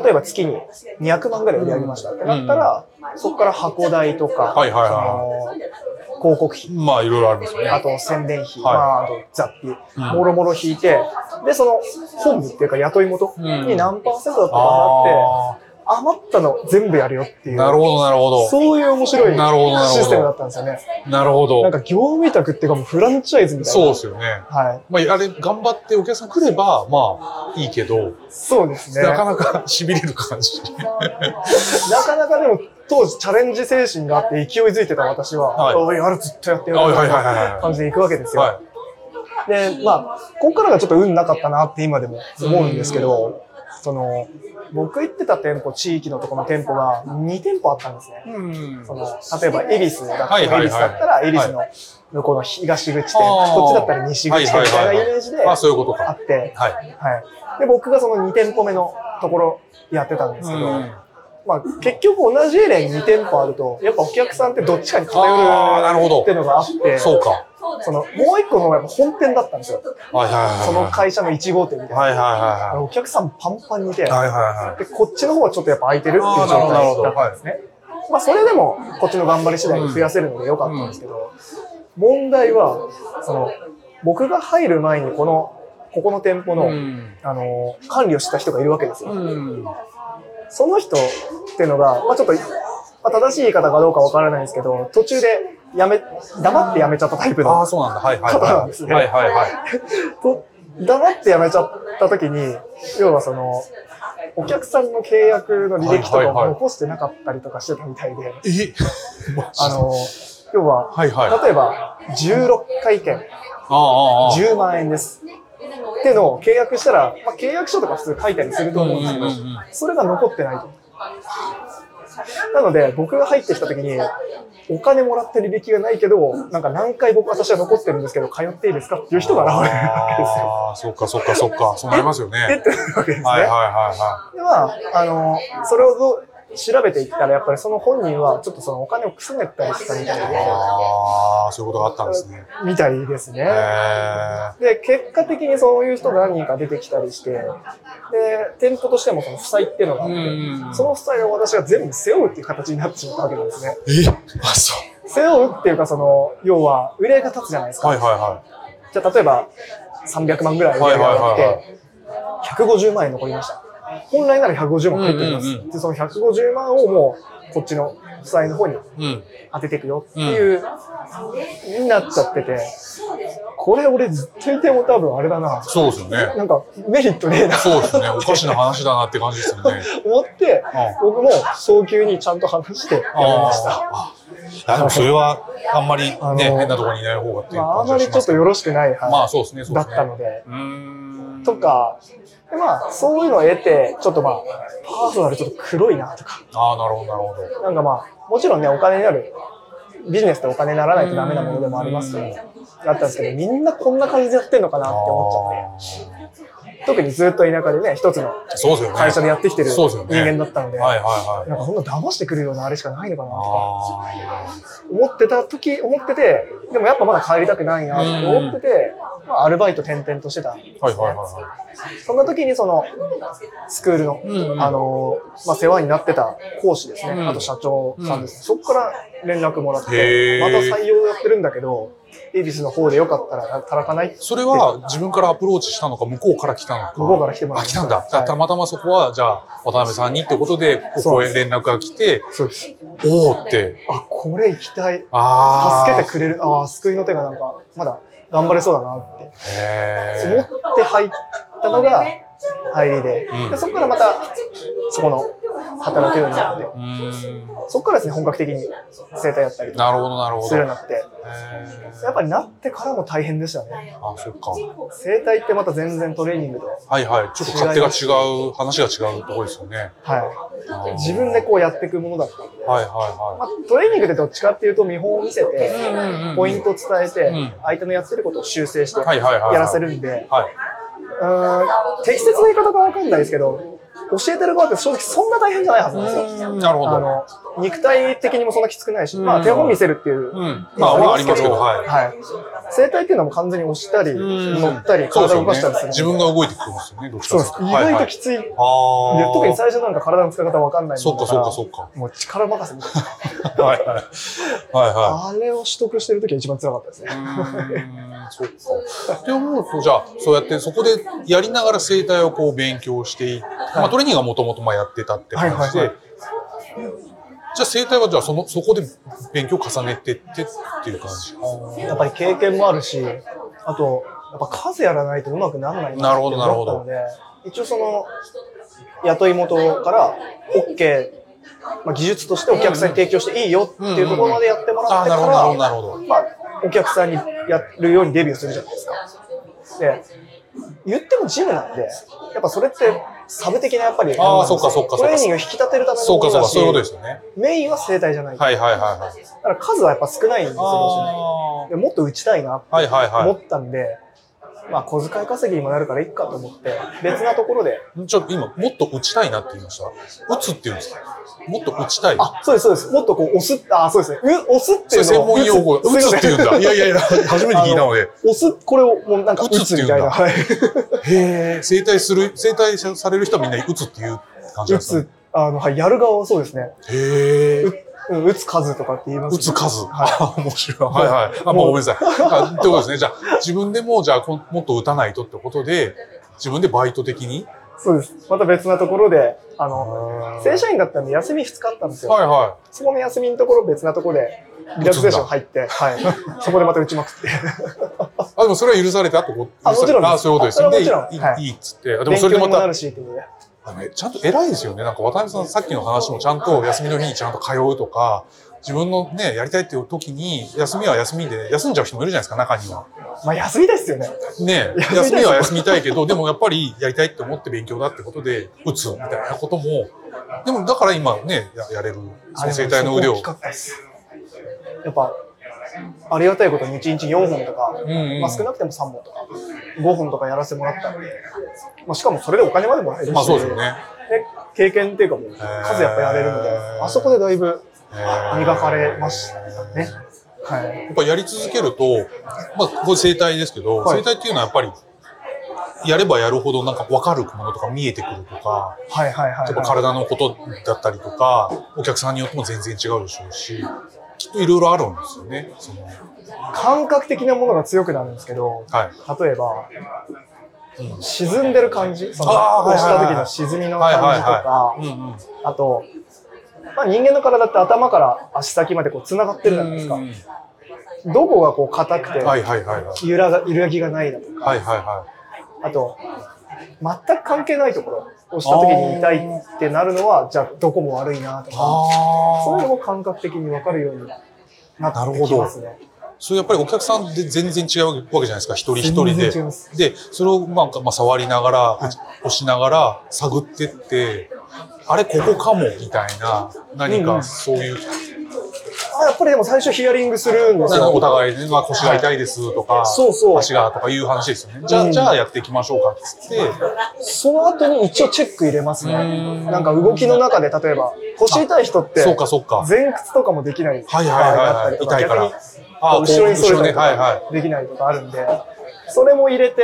例えば月に200万ぐらい売り上げましたってなったら、そこから箱代とか、はいはいはい。その広告費、まあ、いろいろありますよね。あと宣伝費、はい。まあ、あと雑費、うん。もろもろ引いて、で、その本部っていうか雇い元うんに何パーセントだったかなって、あ余ったの全部やるよっていう。あ、なるほどなるほど。そういう面白いシステムだったんですよね。なるほど。なんか業務委託っていうかもうフランチャイズみたいな。そうですよね。はい。まあ、あれ、頑張ってお客さん来れば、まあ、いいけど、そうですね。なかなか痺れる感じ。なかなかでも当時チャレンジ精神があって勢いづいてた私は、はいおい、やる、ずっとやってやるはいはいみたはいな感じで行くわけですよ。はで、まあ、ここからがちょっと運なかったなって今でも思うんですけど、その、僕行ってた店舗、地域のところの店舗が2店舗あったんですね。い。うんその、例えば、恵比寿だったはいはいはい恵比寿だったら、恵比寿の向こうの東口店、こっちだったら西口店みたいなイメージであ、そういうことか。あって、はい。はい。で、僕がその2店舗目のところやってたんですけど、まあ、結局同じエリアに2店舗あると、やっぱお客さんってどっちかに偏るほどるっていうのがあって、そうか。その、もう一個の方が本店だったんですよ。はいはいはいはい。その会社の1号店みたいな。はいはいはいはお客さんパンパンにいて、い。はいはいはい。で、こっちの方はちょっとやっぱ空いてるっていう状態だったんですね。まあ、それでも、こっちの頑張り次第で増やせるのでよかったんですけど、問題は、その、僕が入る前にこの、ここの店舗の、うん。あの、管理をした人がいるわけですよ。うん。その人っていうのが、まあちょっと、まあ、正しい言い方かどうかわからないんですけど、途中でやめ、黙ってやめちゃったタイプああ、のそうなんだ。はいはい方なんはい。ですねはいはいはい。と黙ってやめちゃった時に、要はその、お客さんの契約の履歴とかをはいはいはい残してなかったりとかしてたみたいで、え？あの、要は、はいはい。例えば、16回券、ああ、ああ、ああ。10万円です。っていうのを契約したら、まあ、契約書とか普通書いたりすると思うんですけどそれが残ってないと。なので、僕が入ってきた時に、お金もらってる履歴がないけど、なんか何回僕、私は残ってるんですけど、通っていいですかっていう人が現れるわけですよ。ああ、そっかそっかそっか。そうなりますよね。え ってなるわけですね。はいはいはでは、あの、それをどう調べていったら、やっぱりその本人はちょっとそのお金をくすねったりしたみたい。で、ああ、そういうことがあったんですね。みたいですね。で、結果的にそういう人が何人か出てきたりして、で、店舗としてもその負債っていうのがあって、うんその負債を私が全部背負うっていう形になってしまったわけなんですね。えあ、そ背負うっていうか、その、要は、売り上げが立つじゃないですう。か。はいはいはじゃあ、例えば、300万ぐらい売り上げがあって、150万円残りました。本来なら150万入ってきます。うんうんうんで、その150万をもう、こっちの負債の方に。当てていくよっていう、になっちゃってて、これ俺ずっといても多分あれだな。そうですよね。なんかメリットねえなそうですね。おかしな話だなって感じですよね。思ってう、僕も早急にちゃんと話してやめました。でもそれは、あんまりね、あの変なところにいない方がっていうまあ、あ感じまりちょっとよろしくない、はいまあそうですね、だっ。たので。と。か、でまあ、そういうのを得て、ちょっとまあ、パーソナルちょっと黒いなとか、ああ、なるほど、なるほど。なんかまあ、もちろんね、お金になる、ビジネスってお金にならないとダメなものでもありますけど、だったんですけど、みんなこんな感じでやってんのかなって思っちゃって、特にずっと田舎でね、一つの。会社でやってきてる人間だったので、はいはいはい。なんかそんな騙してくるようなあれしかないのかなとか、あ思ってた時、思ってて、でもやっぱまだ帰りたくないなって思ってて、まあ、アルバイト転々としてたんですね。あ。はいはいはいはい。そんな時にその、スクールの、うんうんあの、まあ、世話になってた講師ですね、うんあと社長さんですね、そこから連絡もらって、また採用やってるんだけど、恵比寿の方でよかったら働かない？それは自分からアプローチしたのか、向こうから来たのか。向こうから来てもらあ、いま来たんだ。はいたまたまそこは、じゃあ、渡辺さんにってことで、ここへ連絡が来て、そうです。おおって。あ、これ行きたい。ああ。助けてくれる。ああ、救いの手がなんか、まだ頑張れそうだなって思へえ。って入ったのが入りで、うんでそこからまたそこの働くようになって。そこからですね、本格的に生態やったりとかなるほど、なるほど。へするようになって、ーやっぱりなってからも大変でしたね。あ、そっか。生態ってまた全然トレーニングと、はいはい。ちょっと勝手が違う、話が違うところですよね。はい。自分でこうやっていくものだったんで、はいはまあ、トレーニングってどっちかっていうと見本を見せいはい。て、ポイントを伝えてうん、相手のやってることを修正してはいはいはいはいやらせるんで、はい。うーん適切な言い方かわかんないですけど、教えてる側って正直そんな大変じゃないはずなんですよ。うんなるほど。あの、肉体的にもそんなきつくないし、うんまあ手本見せるっていう。うん。まあ、まあ、ありますけど、はい。はい。生体っていうのはもう完全に押したり、うん乗ったり、体を動かしたりする。自分が動いてくるんですよね、どっちかそうです。意外ときつい。でああ。特に最初なんか体の使い方わかんないそっかそっかそっっか。もう力任せみたいはいはい。はいはな。あれを取得してる時が一番辛かったですね。そっか。って思うと、じゃあ、そうやってそこでやりながら生態をこう勉強していって、まあトレーニングはもともとまあやってたって感じでじゃあ生態はじゃあその、そこで勉強を重ねてってっていう感じ。やっぱり経験もあるし、あと、やっぱ数やらないとうまくならないなるほどって思ったので、一応その、雇い元から OK、まあ、技術としてお客さんに提供していいよっていうところまでやってもらってかなるほど、なるほど、ら、なるほど。まあ、お客さんにやるようにデビューするじゃないですか。で、言ってもジムなんで、やっぱそれってサブ的なやっぱり、ああそっかそっかトレーニングを引き立てるためのそうか、そうか、そういうことですよね。メインは生態じゃない。はいはいはいはい。だから数はやっぱ少ないんですよ、もっと打ちたいなってあ。はいはいは思ったんで、まあ小遣い稼ぎにもなるからいいかと思って、別なところで、い。ちょっと今、もっと打ちたいなって言いました？打つって言うんですか？もっと打ちたい？あ、そうです、そうです。もっとこう押す、あ、そうですね。う押すっていうのを門用語、打つって言うんだ。いやいやいや、初めて聞いたので。押す、これをもうなんか打つみたいな。打はい。へえ。整体する、整体される人はみんな打つっていう感じなん打ですか？つ、あの、はい、やる側はそうですね。へえ。うん、打つ数とかって言います打つ数。はい。あ 面白い。はいはい。あ、もうごめんなさい。あってことですね。じゃあ、自分でも、じゃあ、もっと打たないとってことで、自分でバイト的に？そうです。また別なところで、あの、正社員だったんで休み2日あったんですよ。はいはそこの休みのところ別なところで、リラクゼーション入って、はい。そこでまた打ちまくって。い。あ、でもそれは許されたってことあもちろんあ、そういうことですよ。あそれはもちろんいいいいいっつって。あでも勉それでまた強にもなる、し、っていうことで。あのねちゃんと偉いですよね。なんか渡辺さんさっきの話もちゃんと休みの日にちゃんと通うとか、自分のね、やりたいっていう時に、休みは休みで、休んじゃう人もいるじゃないですか、中には。まあ休みですよね。ね休みは休みたいけど、でもやっぱりやりたいって思って勉強だってことで、打つみたいなことも、でもだから今ね、ややれる、その生態の腕を。やっぱ、ありがたいことに1日4本とか、うんうんまあ少なくても3本とか、5本とかやらせてもらったんで、まあしかもそれでお金までもらえるし、まあそうですよね。で経験っていうかもう数やっぱやれるので、あそこでだいぶ磨かれましたね。はい。やっぱやり続けると、まあ、これ生態ですけど、はい生態っていうのはやっぱり、やればやるほどなんか分かるものとか見えてくるとか、はいはいはい、はい。体のことだったりとか、お客さんによっても全然違うでしょうし、きっといろいろあるんですよね。その感覚的なものが強くなるんですけど、はい。例えば、沈んでる感じ、その、押した時の沈みの感じとか。あと、まあ、人間の体って頭から足先までこう繋がってるじゃないですか。どこがこう硬くて。揺らが揺らぎがないだとか、あと、全く関係ないところ、押した時に痛いってなるのは、じゃあどこも悪いなとい。か、そういうの。も感覚的に分かるようになってきますね。それやっぱりお客さんで全然違うわけじゃないですか、一人一人で。で、それをまあ、まあ、触りながら、はい押しながら探ってって、あれここかもみたいな、何かそういう、あやっぱりでも最初ヒアリングするんですよ。お互いね、まあ、腰が痛いですとか、そうそう。足がとかいう話ですよね。じゃあ、うんじゃあやっていきましょうかっつって、その後に一応チェック入れますね。うんなんか動きの中で例えば腰痛い人ってそうかそうか。前屈とかもできないはいはいはいはい場合があったりとか痛いから逆にこう後ろにそれはいはかできないとかあるんで、それも入れて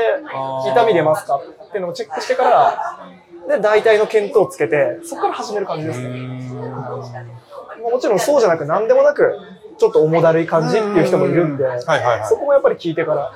痛み出ますかっていうのをチェックしてから、で、大体の見当をつけて、そこから始める感じですね。もちろんそうじゃなく何でもなく、ちょっと重だるい感じっていう人もいるんで、そこもやっぱり聞いてから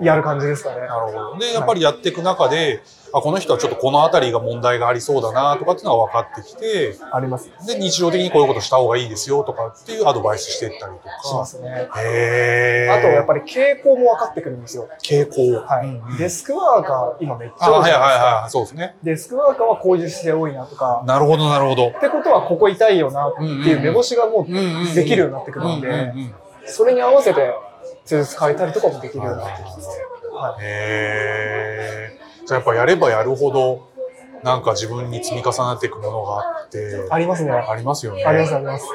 やる感じですかね。なるほど。で、やっぱりやっていく中で、あ、この人はちょっとこの辺りが問題がありそうだなとかっていうのが分かってきて、あります。で、日常的にこういうことした方がいいですよとかっていうアドバイスしていったりとか。しますね。へー。あと、やっぱり傾向も分かってくるんですよ。傾向。はい。うんうんデスクワーカー、今めっちあ、はいはいゃ多いじゃないですか。はい。そうですね。デスクワーカーはこういう姿勢多いなとか、なるほどなるほど。ってことはここ痛いよなっていう目星がもうできるようになってくるんで、それに合わせて施術変えたりとかもできるようになってきます。はい。へー。じゃあやっぱやればやるほど、なんか自分に積み重なっていくものがあって、ありますね。ありますよね。ありますあります。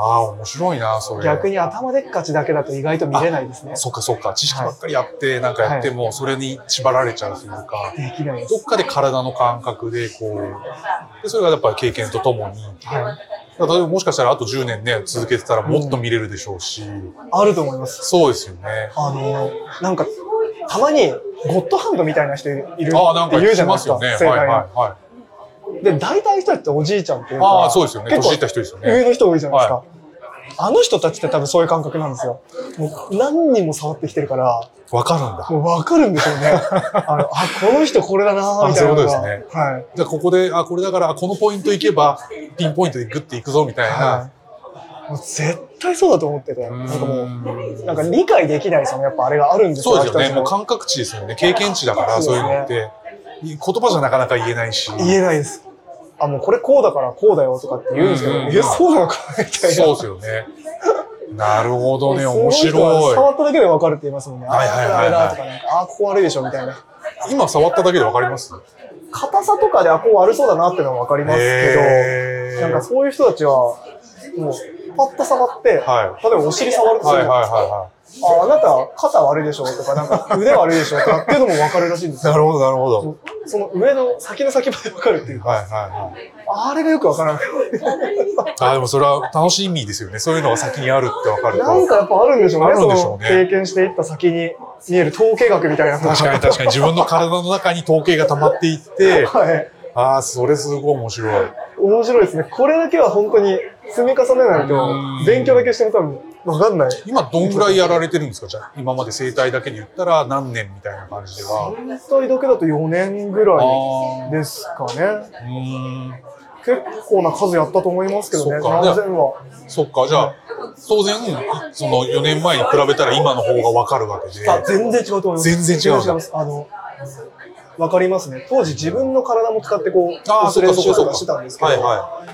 ああ、面白いな、それ。逆に頭でっかちだけだと意外と見れないですね。そっかそっか。知識ばっかりやって、なんかやっても、それに縛られちゃうというか、できない。どっかで体の感覚で、こう、でそれがやっぱり経験とともに、はい。例えばもしかしたらあと10年ね、続けてたらもっと見れるでしょうし、あると思います。そうですよね。あの、なんか、たまにゴッドハンドみたいな人いるってああ、なんか言うじゃないですか。ますよね。はいはいはい。で、大体の人っておじいちゃんっていうか、ああ、そうですよね。年いった人ですよね。上の人多いじゃないですか。あの人たちって多分そういう感覚なんですよ。もう何人も触ってきてるから、わかるんだ。もう分かるんでしょうね。あの、あ、この人これだなみたいなそういうことはい。じゃあここで、あ、これだから、あこのポイント行けば、ピンポイントでグッていくぞみたいはな。い。もう絶対そうだと思ってて、なんかもう、うんなんか理解できないそのやっぱあれがあるんですそうですよね。もう感覚値ですよね。経験値だから、そそういうのって。言葉じゃなかなか言えないし。言えないです。あ、もうこれこうだからこうだよとかって言うんですけど、うんうんえ、そうなのかみたいな。そうですよね。なるほどね。面白い。触っただけで分かるって言いますもんね。はいはいはいはいあ、これあれだとか、なんか、あ、ここ悪いでしょみたいな。今触っただけでわかります？硬さとかで、あ、こう悪そうだなっていうのは分かりますけど、なんかそういう人たちは、もう、パッと触って、は例えばお尻触るとするじゃはいはないいですか。はあ、あなた肩悪いでしょ？とか、なんか腕悪いでしょ？とかっていうのも分かるらしいんですい。よ。なるほど、なるほど。その上の先の先まで分かるっていうか、はいはいはい。あれがよく分からない。あ、でもそれは楽しみですよね。そういうのが先にあるってわかると。なんかやっぱあるんでしょうね。あるんでしょうね経験していった先に見える統計学みたいな。確かに確かに自分の体の中に統計が溜まっていって、はい。ああ、それすごい面白い。面白いですね。これだけは本当に積み重ねないとうん、勉強だけしても多分わかんない。今どんぐらいやられてるんですか？じゃあ、今まで生態だけで言ったら何年みたいな感じでは。全体だけだと4年ぐらいあですかね。結構な数やったと思いますけどね。何千は。そっか、じゃあ、当然、その4年前に比べたら今の方がわかるわけで。あ、全然違うと思います。全然違うんだいます。あの、わかりますね。当時自分の体も使ってこう、ああ、押す練習とかしてたんですけど、はいは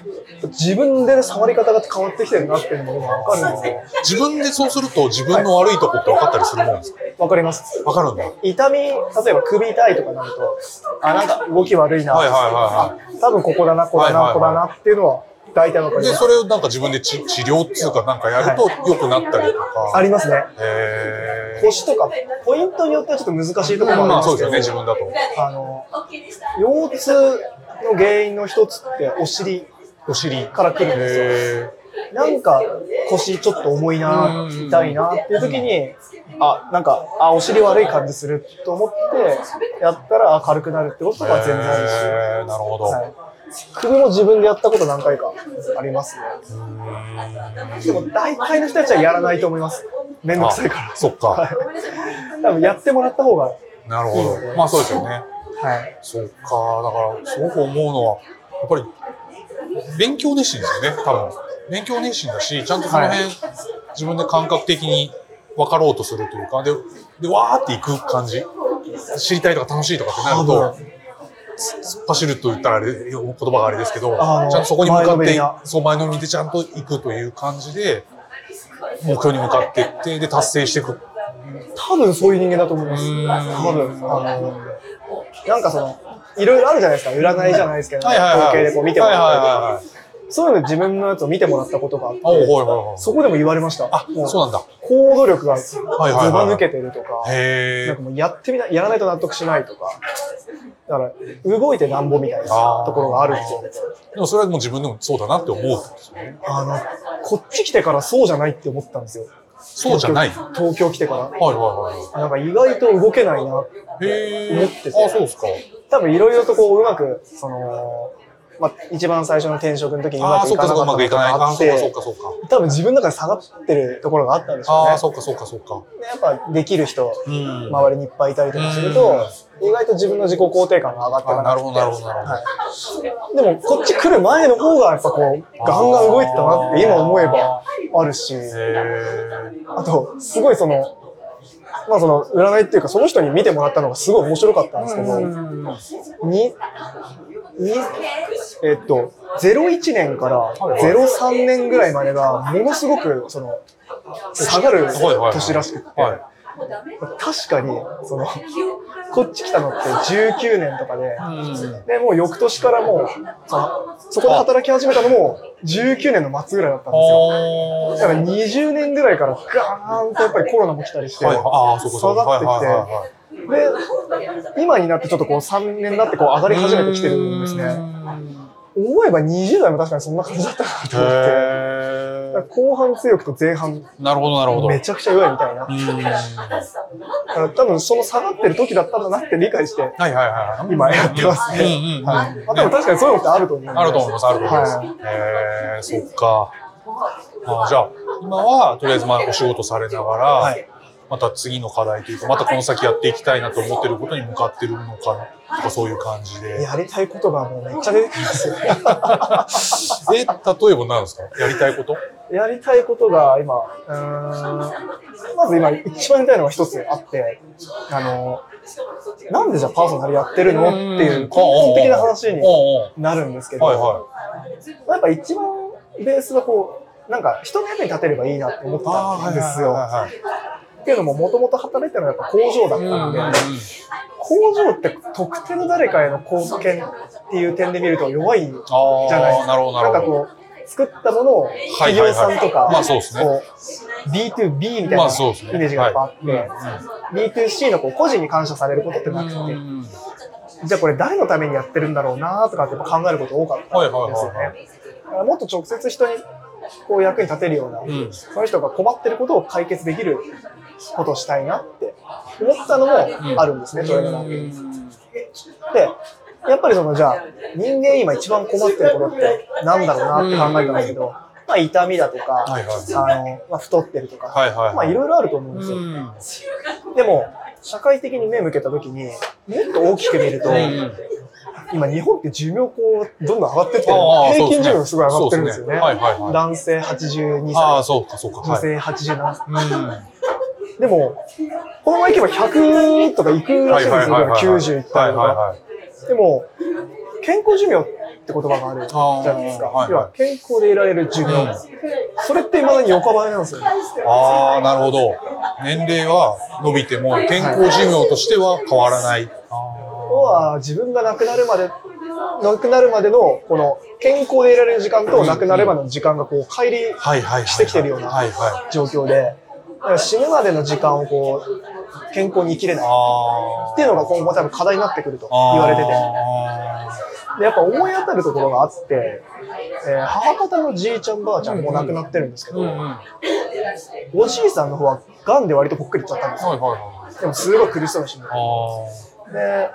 自分で触り方が変わってきてるなっていうのがわかるので、い。自分でそうすると自分の悪いとこって分かったりするもんですか？わかります。分かるんだ。痛み、例えば首痛いとかなると、あ、なんか動き悪いな、はいはいはいはあ多分ここだな、ここだな、ここだなっていうのは大体わかりで、ます。それをなんか自分で治治療っていうかなんかやると良くなったりとか。ありますね。へ腰とか、ポイントによってはちょっと難しいところもまあありまそうですすよけど、ね、自分だと。あの、腰痛の原因の一つってお尻お尻。から来るんですよ。へなんか腰ちょっと重いな、痛いなっていう時に、あ、なんか、あ、お尻悪い感じすると思って、やったらあ軽くなるってこととか全然あるし。なるほど。はい。首も自分でやったこと何回かありますね。でも大体の人たちはやらないと思います。めんどくさいから。あそっか。はい。多分やってもらった方が、なるほど。まあそうですよね。はい。そっか。だから、すごく思うのは、やっぱり、勉強熱心ですよね、多分。勉強熱心だし、ちゃんとその辺、自分で感覚的に分かろうとするというか、で、で、わーっていく感じ。知りたいとか楽しいとかってなると、走ると言ったらあれ、言葉があれですけど、ちゃんとそこに向かってそう前のめりでちゃんと行くという感じで、目標に向かっていって、で、達成していく。多分そういう人間だと思います。多分、あの、なんかその、いろいろあるじゃないですか。占いじゃないですけど。統計でこう見てもらったり。そういうの自分のやつを見てもらったことがあって。そこでも言われました。あ、そうなんだ。行動力がずはいはいはいば抜けてるとか、へえなんか。もうやってみな、やらないと納得しないとか、だから、動いてなんぼみたいなところがあるんですよ。でもそれはもう自分でもそうだなって思うんですよね。あの、こっち来てからそうじゃないって思ったんですよ。そうじゃない。はい東京来てから。はいはなんか意外と動けないな。い。へえ。思っててあ、そうですか。多分いろいろとこう、うまく、その、まあ、一番最初の転職の時にうああ、まくそっかそっか、ういかなかったまくいかない。あっそうかそうて。多分自分の中で下がってるところがあったんでしょうねああ、。そっかそっかそっか。でやっぱできる人、うん。周りにいっぱいいたりとかすると、意外と自分の自己肯定感が上がっていかなるほどなるほどなるほど。はい、でもこっち来る前の方がやっぱこうガンガン動いてたなって今思えばあるし。あとすごいそのまあその占いっていうかその人に見てもらったのがすごい面白かったんですけど、ににえっと01年から03年ぐらいまでがものすごくその下がる年らしくって、はい確かにそのこっち来たのって19年とかで、うん。でもう翌年からもうそのそこで働き始めたのも19年の末ぐらいだったんですよ。あだから20年ぐらいからガーンとやっぱりコロナも来たりして。下がってきてで、今になってちょっとこう3年になってこう上がり始めてきてるんですね。思えば20代も確かにそんな感じだったなと思って。後半強くと前半え。なるほどなるほど。めちゃくちゃ弱いみたいな。うん。だから多分その下がってる時だったんだなって理解して、はいはいはい。今やってますね。うんうんうんはい。まあ、多分確かにそういうのってあると思うあると思います、あると思います。はいへえ、そっか。あじゃあ、今は、とりあえずまあお仕事されながら、はいまた次の課題というか、またこの先やっていきたいなと思ってることに向かってるのかな、とかそういう感じで。やりたいことがもうめっちゃ出てきますよ。え、例えば何ですか？やりたいこと？やりたいことが今、うーんまず今一番やりたいのが一つあって、あの、なんでじゃあパーソナルやってるの？っていう根本的な話になるんですけど、はいはやっぱ一番ベースはこう、なんか人の役に立てればいいなって思ったんですよ。っていうのももともと働いてたのはやっぱ工場だったんで、工場って特定の誰かへの貢献っていう点で見ると弱いじああゃないですか。なんかこう、作ったものを企業さんとか、まあそうですね。こう B2B みたいまなイメージがやっぱあって、はい。B2C のこう個人に感謝されることってなくて、うんじゃあこれ誰のためにやってるんだろうなとかってやっぱ考えること多かったんですよはいはいはいはね。だからもっと直接人にこう役に立てるような、ん。その人が困ってることを解決できることをしたいなって思ったのもあるんですね、トレーナーで。で、やっぱりそのじゃあ人間今一番困ってることってなんだろうなって考えたんだけど、まあ痛みだとか、はいはいあの、まあ太ってるとか、はいはいはいまあいろいろあると思うんですよ。でも、社会的に目向けたときに、もっと大きく見ると、今日本って寿命こう、どんどん上がってって平均寿命すごい上がってるんですよね。はいはいはい。男性82ああ、歳。女はい。性87歳。でも、このままいけば100とかいくらしいんですよ、90いったはいりとか。でも、健康寿命って言葉があるじゃないですか。はいはい健康でいられる寿命。それって未だに横ばいなんですよ。ああ、なるほど。年齢は伸びても健康寿命としては変わらない。要は自分が亡くなるまで、亡くなるまでの、この健康でいられる時間と亡くなるまでの時間がこう、乖離。してきてるような。状況で、死ぬまでの時間をこう、健康に生きれない。あっていうのが今後多分課題になってくるとあ。言われてて。あで、やっぱ思い当たるところがあって、えー母方のじいちゃんばあちゃんもう亡くなってるんですけど、おじいさんの方は癌で割とぽっくりいっちゃったんですよ。でもすごい苦しそうなしね。あで、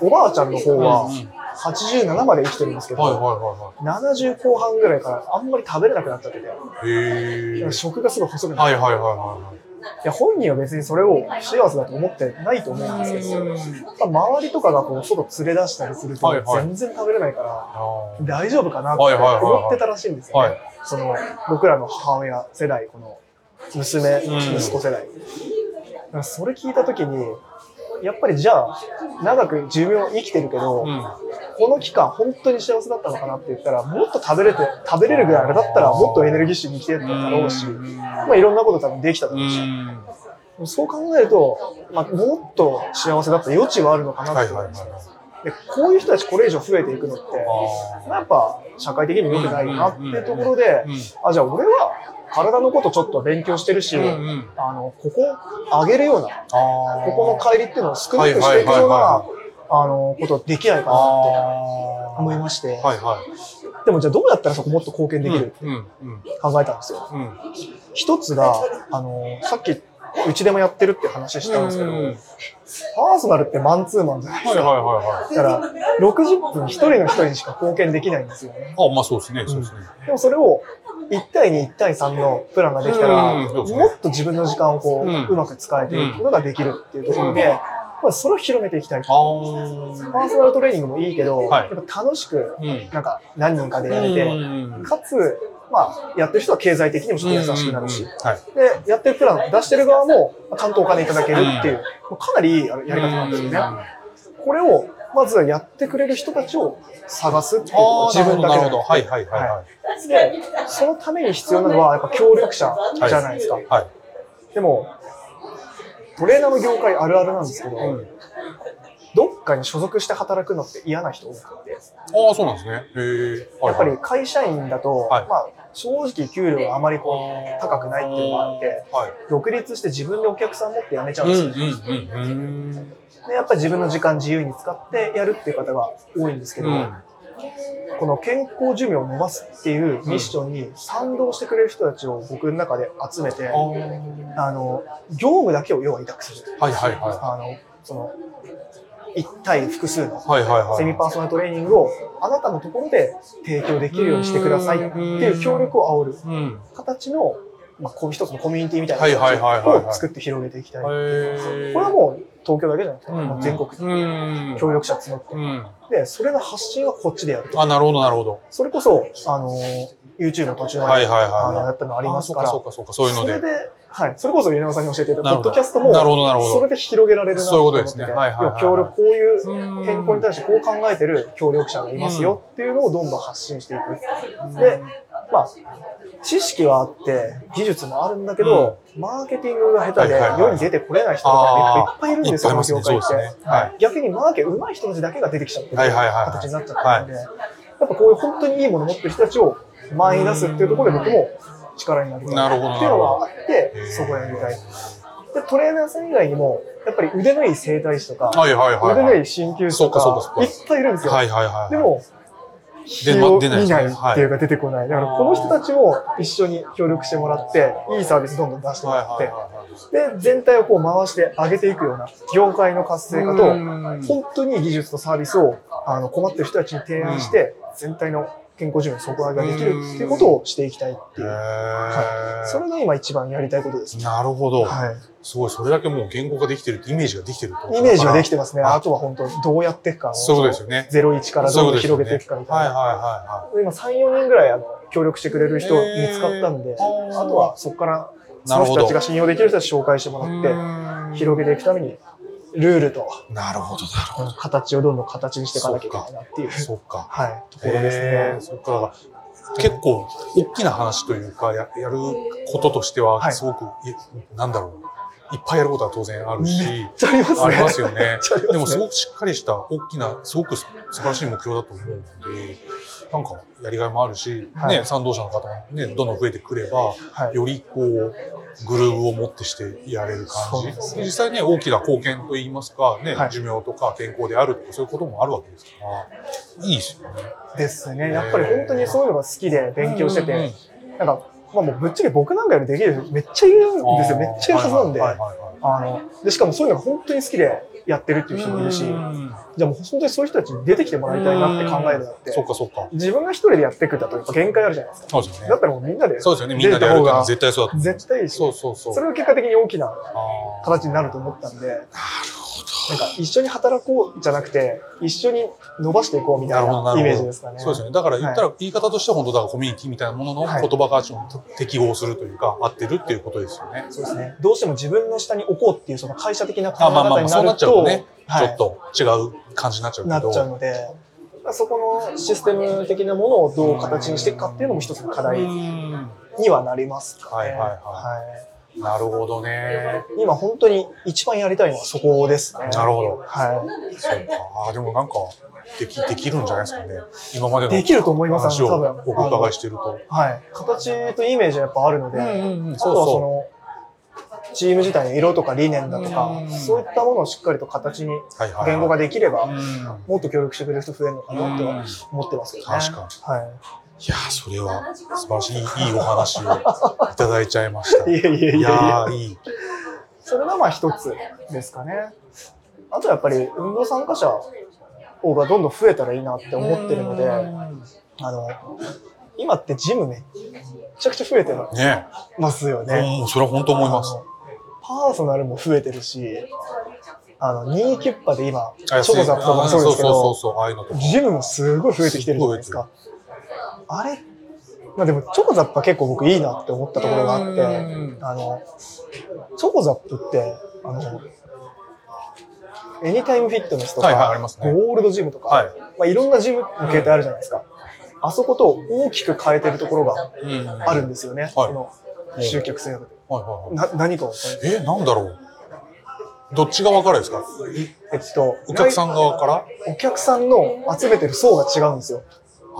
おばあちゃんの方はうんうん。87まで生きてるんですけあ。ど、はいはいは70後半ぐらいからあんまり食べれなくなっちゃってて。食がすごい細くなって、はいはいはいはいや本人は別にそれを不幸せだと思ってないと思うんですけど、まあ周りとかがこう外連れ出したりすると全然食べれないから、大丈夫かなって思ってたらしいんですよね。はい。その僕らの母親世代、この娘、うん。息子世代。それ聞いたときに、やっぱりじゃあ、長く寿命生きてるけど、うん。この期間本当に幸せだったのかなって言ったら、もっと食べれて、食べれるぐらいあれだったらもっとエネルギッシュに生きてただろうし、うんまあいろんなこと多分できただうろうし、ん。そう考えると、まあもっと幸せだった余地はあるのかなってはいはいはいはい。で、こういう人たちこれ以上増えていくのって、あまあやっぱ社会的にも良くないなっていうところでー、うんあ、じゃあ俺は体のことちょっと勉強してるし、うんうんあの、ここを上げるような、ここの帰りっていうのを少なくしていくような、あの、ことできないかなって思いまして、はいはい。でもじゃあどうやったらそこもっと貢献できるってうんうん考えたんですよ。うん。一つが、あの、さっき、うちでもやってるって話したんですけど、うんパーソナルってマンツーマンじゃないですか。はいはいはいはい。だから、60分一人の人にしか貢献できないんですよね。あ、まあそうですね、そうですね。でもそれを1対2、1対3のプランができたら、もっと自分の時間をこう、ううんまく使えていくことができるっていうところで、まあ、それを広めていきたい。パーソナルトレーニングもいいけど、はいやっぱ楽しく、うん。なんか何人かでやれて、うんかつ、まあ、やってる人は経済的にもちょっと優しくなるし、はい。で、やってるプラン出してる側も、ちゃんとお金いただけるっていう、もうかなりいいやり方なんですよね。これを、まずはやってくれる人たちを探すっていう自分だけなるほど。ではいはいはいはで、そのために必要なのは、やっぱ協力者い。じゃないですか。はい。はい。でも、トレーナーの業界あるあるなんですけど、うんどっかに所属して働くのって嫌な人多くて、ああ、そうなんですね。へえ。やっぱり会社員だと、はいまあ、正直給料があまりこう高くないっていうのがあって、はい。独立して自分でお客さん持って辞めちゃううんんですよ。で、やっぱり自分の時間自由に使ってやるっていう方が多いんですけど、うん。この健康寿命を伸ばすっていうミッションに賛同してくれる人たちを僕の中で集めて、あーあの、業務だけを要は委託する。はいはいはあの、その、一対複数の。セミパーソナルトレーニングをあなたのところで提供できるようにしてくださいっていう協力を煽るうん。形の、まあ、こう一つのコミュニティみたいなはいはいはいはいはいを作って広げていきたい。こへれえ。はもう東京だけじゃなくて、うんもう全国うん。協力者募ってう。ん。で、それの発信はこっちでやると。あ、なるほどなるほど。それこそ、あの、YouTube の途中まで、あのやったのありますから、あそうかそうかそういうので。それで、はい、それこそ、ゆなさんに教えていただいた、ポッドキャストも、なるほどなるほど。それで広げられるなそういうことですね。はいはい協力、こういううん健康に対してこう考えてる協力者がい。ますよっていうのをどん。どん発信していく。で、まあ、知識はあって、技術もあるんだけど、マーケティングが下手で世に出てこれない人とかいっぱいいるんですよ、この業界そうですね。はい。って。逆にマーケ上手い人たちだけが出てきちゃってる形になっちゃってるんで、やっぱこういう本当にいいものを持ってる人たちを前に出すっていうところで僕も力になるほどっていうのがあってそこをやりたい。で、トレーナーさん以外にも、やっぱり腕のいい整体師とか、はいはいはいはい。腕のいい鍼灸師とそうかそうかそうかか、いっぱいいるんですよ。はいはいはい。でも、日を見ないっていうか出てこない。だからこの人たちも一緒に協力してもらって、いいサービスどんどん出してもらって、で、全体をこう回して上げていくような業界の活性化と、本当に技術とサービスをあの困ってる人たちに提案して、全体の健康寿命の底上げができるっていうことをしていきたいっていう。はい、それが今一番やりたいことですね。なるほど。はい。すごい、それだけもう言語化できてるってイメージができてるイメージはできててますね。ああとは本当どうやっていくかを。そうですよね。01からどんどん広げていくかみたいな。はいはいは今3、4人ぐらいあの協力してくれる人見つかったんで、あとはそこからその人たちが信用できる人たち紹介してもらいって、はい。広げていくために、ルールとなるほど、なるほど。形をどんどん形にしていかなきゃいけないなっていう、そっか。はい、ところですね。そっか。結構大きな話というか、ややることとしては、はいすごく、いなんだろう。いっぱいやることは当然あるし、ありますね。ありますよねねでもすごくしっかりした大きな、すごく素晴らしい目標だと思うので、なんかやりがいもあるし、はいね、賛同者の方もね、どんどん増えてくれば、はいよりこう、グルーブを持ってしてやれる感じ。ね実際ね、大きな貢献といいますか、ね、はい寿命とか健康であるとか、そういうこともあるわけですから、いいですよね。ですね。やっぱり本当にそういうのが好きで勉強してて、なんか、まあもうぶっちゃけ僕なんかよりできる人めっちゃいるんですよ。めっちゃいるはずなんで。あの、で、しかもそういうのが本当に好きでやってるっていう人もいるし、うんじゃあもう本当にそういう人たちに出てきてもらいたいなって考えるなってそ、っかそっか。自分が一人でやっていくんだとやっぱ限界あるじゃないですか。そうですよねだっ。たらもうみんなでそうですよね。みんなでやるっていうのは絶対そうだと思う。絶対いいし、そうそうそう。それが結果的に大きな形になると思ったんで、なるほなんか一緒に働こうじゃなくて、一緒に伸ばしていこうみたいなイメージですかね。そうですよね。だから言ったら、言い方としては本当だからコミュニティみたいなもののはい言葉が適合するというか、合ってるっていうことですよね。そうですね。どうしても自分の下に置こうっていうその会社的な考あえまあまあまあ、そうなっ方になると、ちょっと違う感じになっちゃうけど。なっちゃうので、そこのシステム的なものをどう形にしていくかっていうのも一つの課題うんにはなりますかね。はいはいはいなるほどね。い今本当に一番やりたいのはそこですね。なるほど。はそうか。あーでもなんか、でき、できるんじゃないですかね。今までい。のできると思います、話を多分。お伺いしてると。はい。形とイメージはやっぱあるので、んうんあとはその、チーム自体の色とか理念だとかうん、そういったものをしっかりと形に。言語化できれば、うんもっと協力してくれる人増えるのかなってはうん思ってますけどね。確かはいやー、それは素晴らしい、いいいいお話をいただいちゃいました。い。いやいやいやいいや。やー、いい。それがまあ一つですかね。あとやっぱり運動参加者がどんどん増えたらいいなって思ってるので、あの、今ってジムめっちゃくちゃ増えてねますよね。もうそれは本当思いますパーソナルも増えてるし、あの、ニーキュッパで今、チあョコザップとかもそうですけそうそうど。ジムもすごい増えてきてるじゃないですか。あれ？まあでも、チョコザップは結構僕いいなって思ったところがあって、うんあの、チョコザップって、あの、エニタイムフィットネスとか、はいはいねゴールドジムとか、はいまあ、いろんなジムの形態あるじゃないですか。あそこと大きく変えてるところがうんあるんですよね。はいこの集客制度で。はいはいはい。な何かえ、なんだろう？どっち側からですか？えっと、お客さん側から？お客さんの集めてる層が違うんですよ。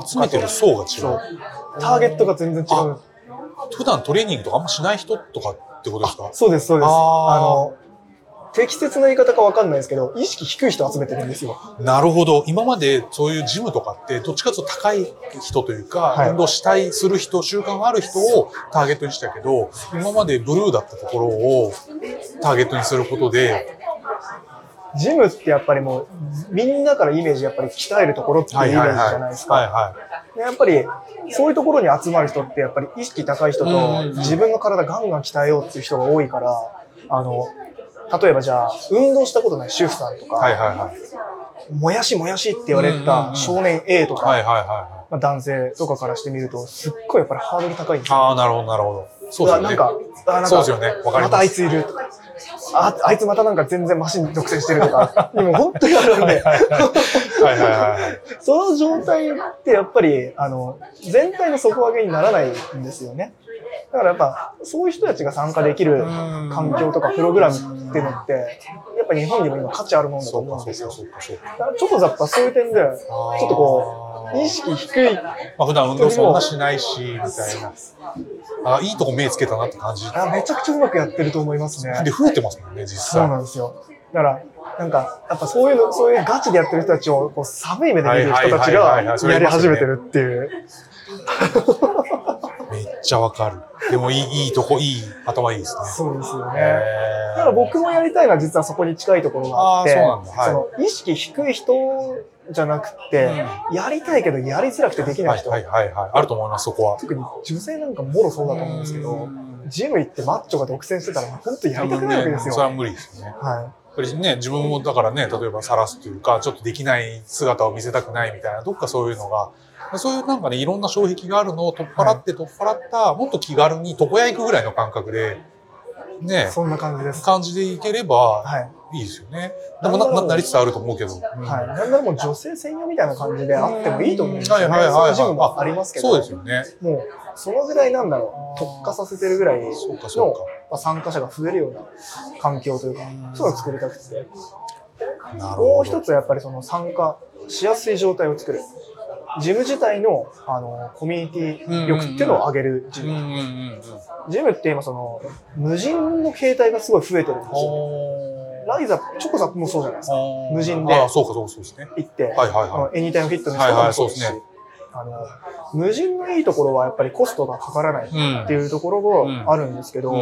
集めてる層が違そうう。。ターゲットが全然違う。普段トレーニングとかあんましない人とかってことですか？そうです、そうです。あの、適切な言い方かわかんないですけど、意識低い人集めてるんですよ。なるほど。今までそういうジムとかって、どっちかというと高い人というか、はい運動したい、する人、習慣がある人をターゲットにしたけど、今までブルーだったところをターゲットにすることで、ジムってやっぱりもう、みんなからイメージやっぱり鍛えるところっていうイメージじゃないですか。はいはでやっぱり、そういうところに集まる人って、やっぱり意識高い人と、自分の体ガンガン鍛えようっていう人が多いから、あの、例えばじゃあ、運動したことない主婦さんとか、い。はいはいはい。もやしもやしって言われた少年 A とか、はいはいはいはい。まあ、男性とかからしてみると、すっごいやっぱりハードル高いんですよ。ああ、なるほどなるほど。そうですよね。なんか、あなんかそうですよね。わかります。またあいついるとか。あ、あいつまたなんか全然マシン独占してるとか。でも本当にあるんで、はいはいはいはい。その状態ってやっぱり、あの、全体の底上げにならないんですよね。だからやっぱ、そういう人たちが参加できる環境とかプログラムっていうのって、やっぱ日本にも今価値あるもんだとそうか思うんですよ。そうかそうか。だからちょっとザッパそういう点で、ちょっとこう、意識低い、まあ普段運動そんなしないし、みたいな。あいいとこ目つけたなって感じ。あめちゃくちゃうまくやってると思いますね。で、増えてますもんね、実そう際。なんですよ。だから、なんか、やっぱそういうの、そういうガチでやってる人たちをこう寒い目で見る人たちがやり始めてるっていう。ちゃわかる。でもいい、いいとこ、いい、頭いいですね。そうですよね。だから僕もやりたいのは実はそこに近いところがあって、あーそうなんだはいその意識低い人じゃなくて、やりたいけどやりづらくてできな人、はいいはいはいはい。あると思います、そこは。特に女性なんかもろそうだと思うんですけど、ジム行ってマッチョが独占してたら本当やりたくないわけですよ。それは無理ですよね。はやっぱりね、自分もだからね、例えば晒すというか、ちょっとできない姿を見せたくないみたいな、どっかそういうのが、そういうなんかね、いろんな障壁があるのを取っ払って取っ払った、もっと気軽に床屋行くぐらいの感覚で、い。ね、そんな感じです。感じでいければはい。いいですよね。でもな、ななりつつあると思うけど。うんはい。なんならもう女性専用みたいな感じであってもいいと思うんですよね。はいはいはいはいそういうジムもありますけど。そうですよね。もう、そのぐらいなんだろう、特化させてるぐらいのそうかそうか。まあ参加者が増えるような環境というか、そういうのを作りたくて。なるほど。もう一つはやっぱりその参加しやすい状態を作る。ジム自体のあのコミュニティ力っていうのを上げるジム。うんうんうんうん。ジムって今その無人の形態がすごい増えてるんですよね。ライザ、チョコザもそうじゃないですか。無人でああ、そうかそうかそうですね。行って、はいはいあはのエニタイムフィットネスとかもそうですし、はいはいあの無人のいいところはやっぱりコストがかからないい。うん。っていうところがあるんですけど、うん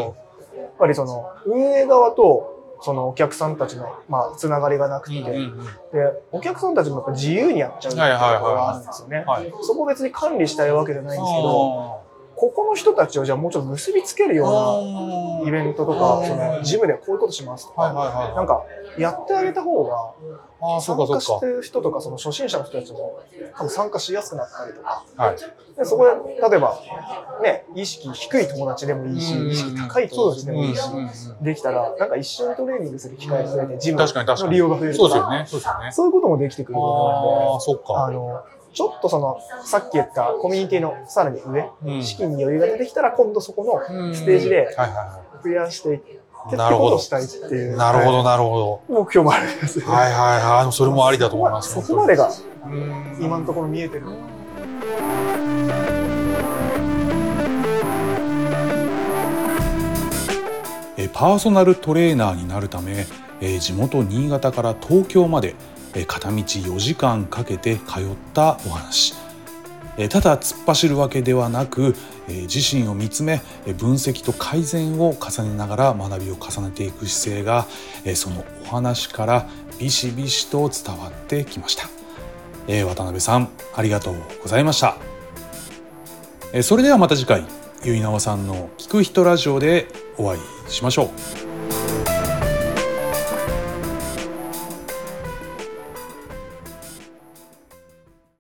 やっぱりその運営側とそのお客さんたちの、まあ、つながりがなくて、うんうんうんで、お客さんたちもやっぱ自由にやっちゃうっていうところがあるんですよね。はい。そこを別に管理したいわけじゃないんですけど、ど、ここの人たちをじゃあもうちょっと結びつけるようなイベントとか、うんそのジムでこういうことしますとか、はいはいはい。なんかやってあげた方が、ああ、そう参。加してる人とかその初心者の人たちも多分参加しやすくなったりとか、はい。でそこで例えばね、意識低い友達でもいいし、意識高い友達でもいいし、できたら、なんか一緒にトレーニングする機会が増えて、ジム。の利用が増えるとか、そうですよね。そうですよね。そういうこともできてくるとああ、思うんで、そっか。あの、ちょっとその、さっき言ったコミュニティのさらに上、うん資金に余裕が出てきたら、今度そこのステージで増やしていってなるほどことをしたいってい。いうなるほど、はいなるほ目標もあるんですよ。ど。はいはいはい。それもありだと思います。そこまでがうん今のところ見えてる。えーパーソナルトレーナーになるため、えー地元新潟から東京まで、えー片道4時間かけて通ったお話、ただ突っ走るわけではなく、自身を見つめ分析と改善を重ねながら学びを重ねていく姿勢が、そのお話からビシビシと伝わってきました、えー渡辺さんありがとうございました。それではまた次回結菜さんの「聞く人ラジオ」でお会いしましょう。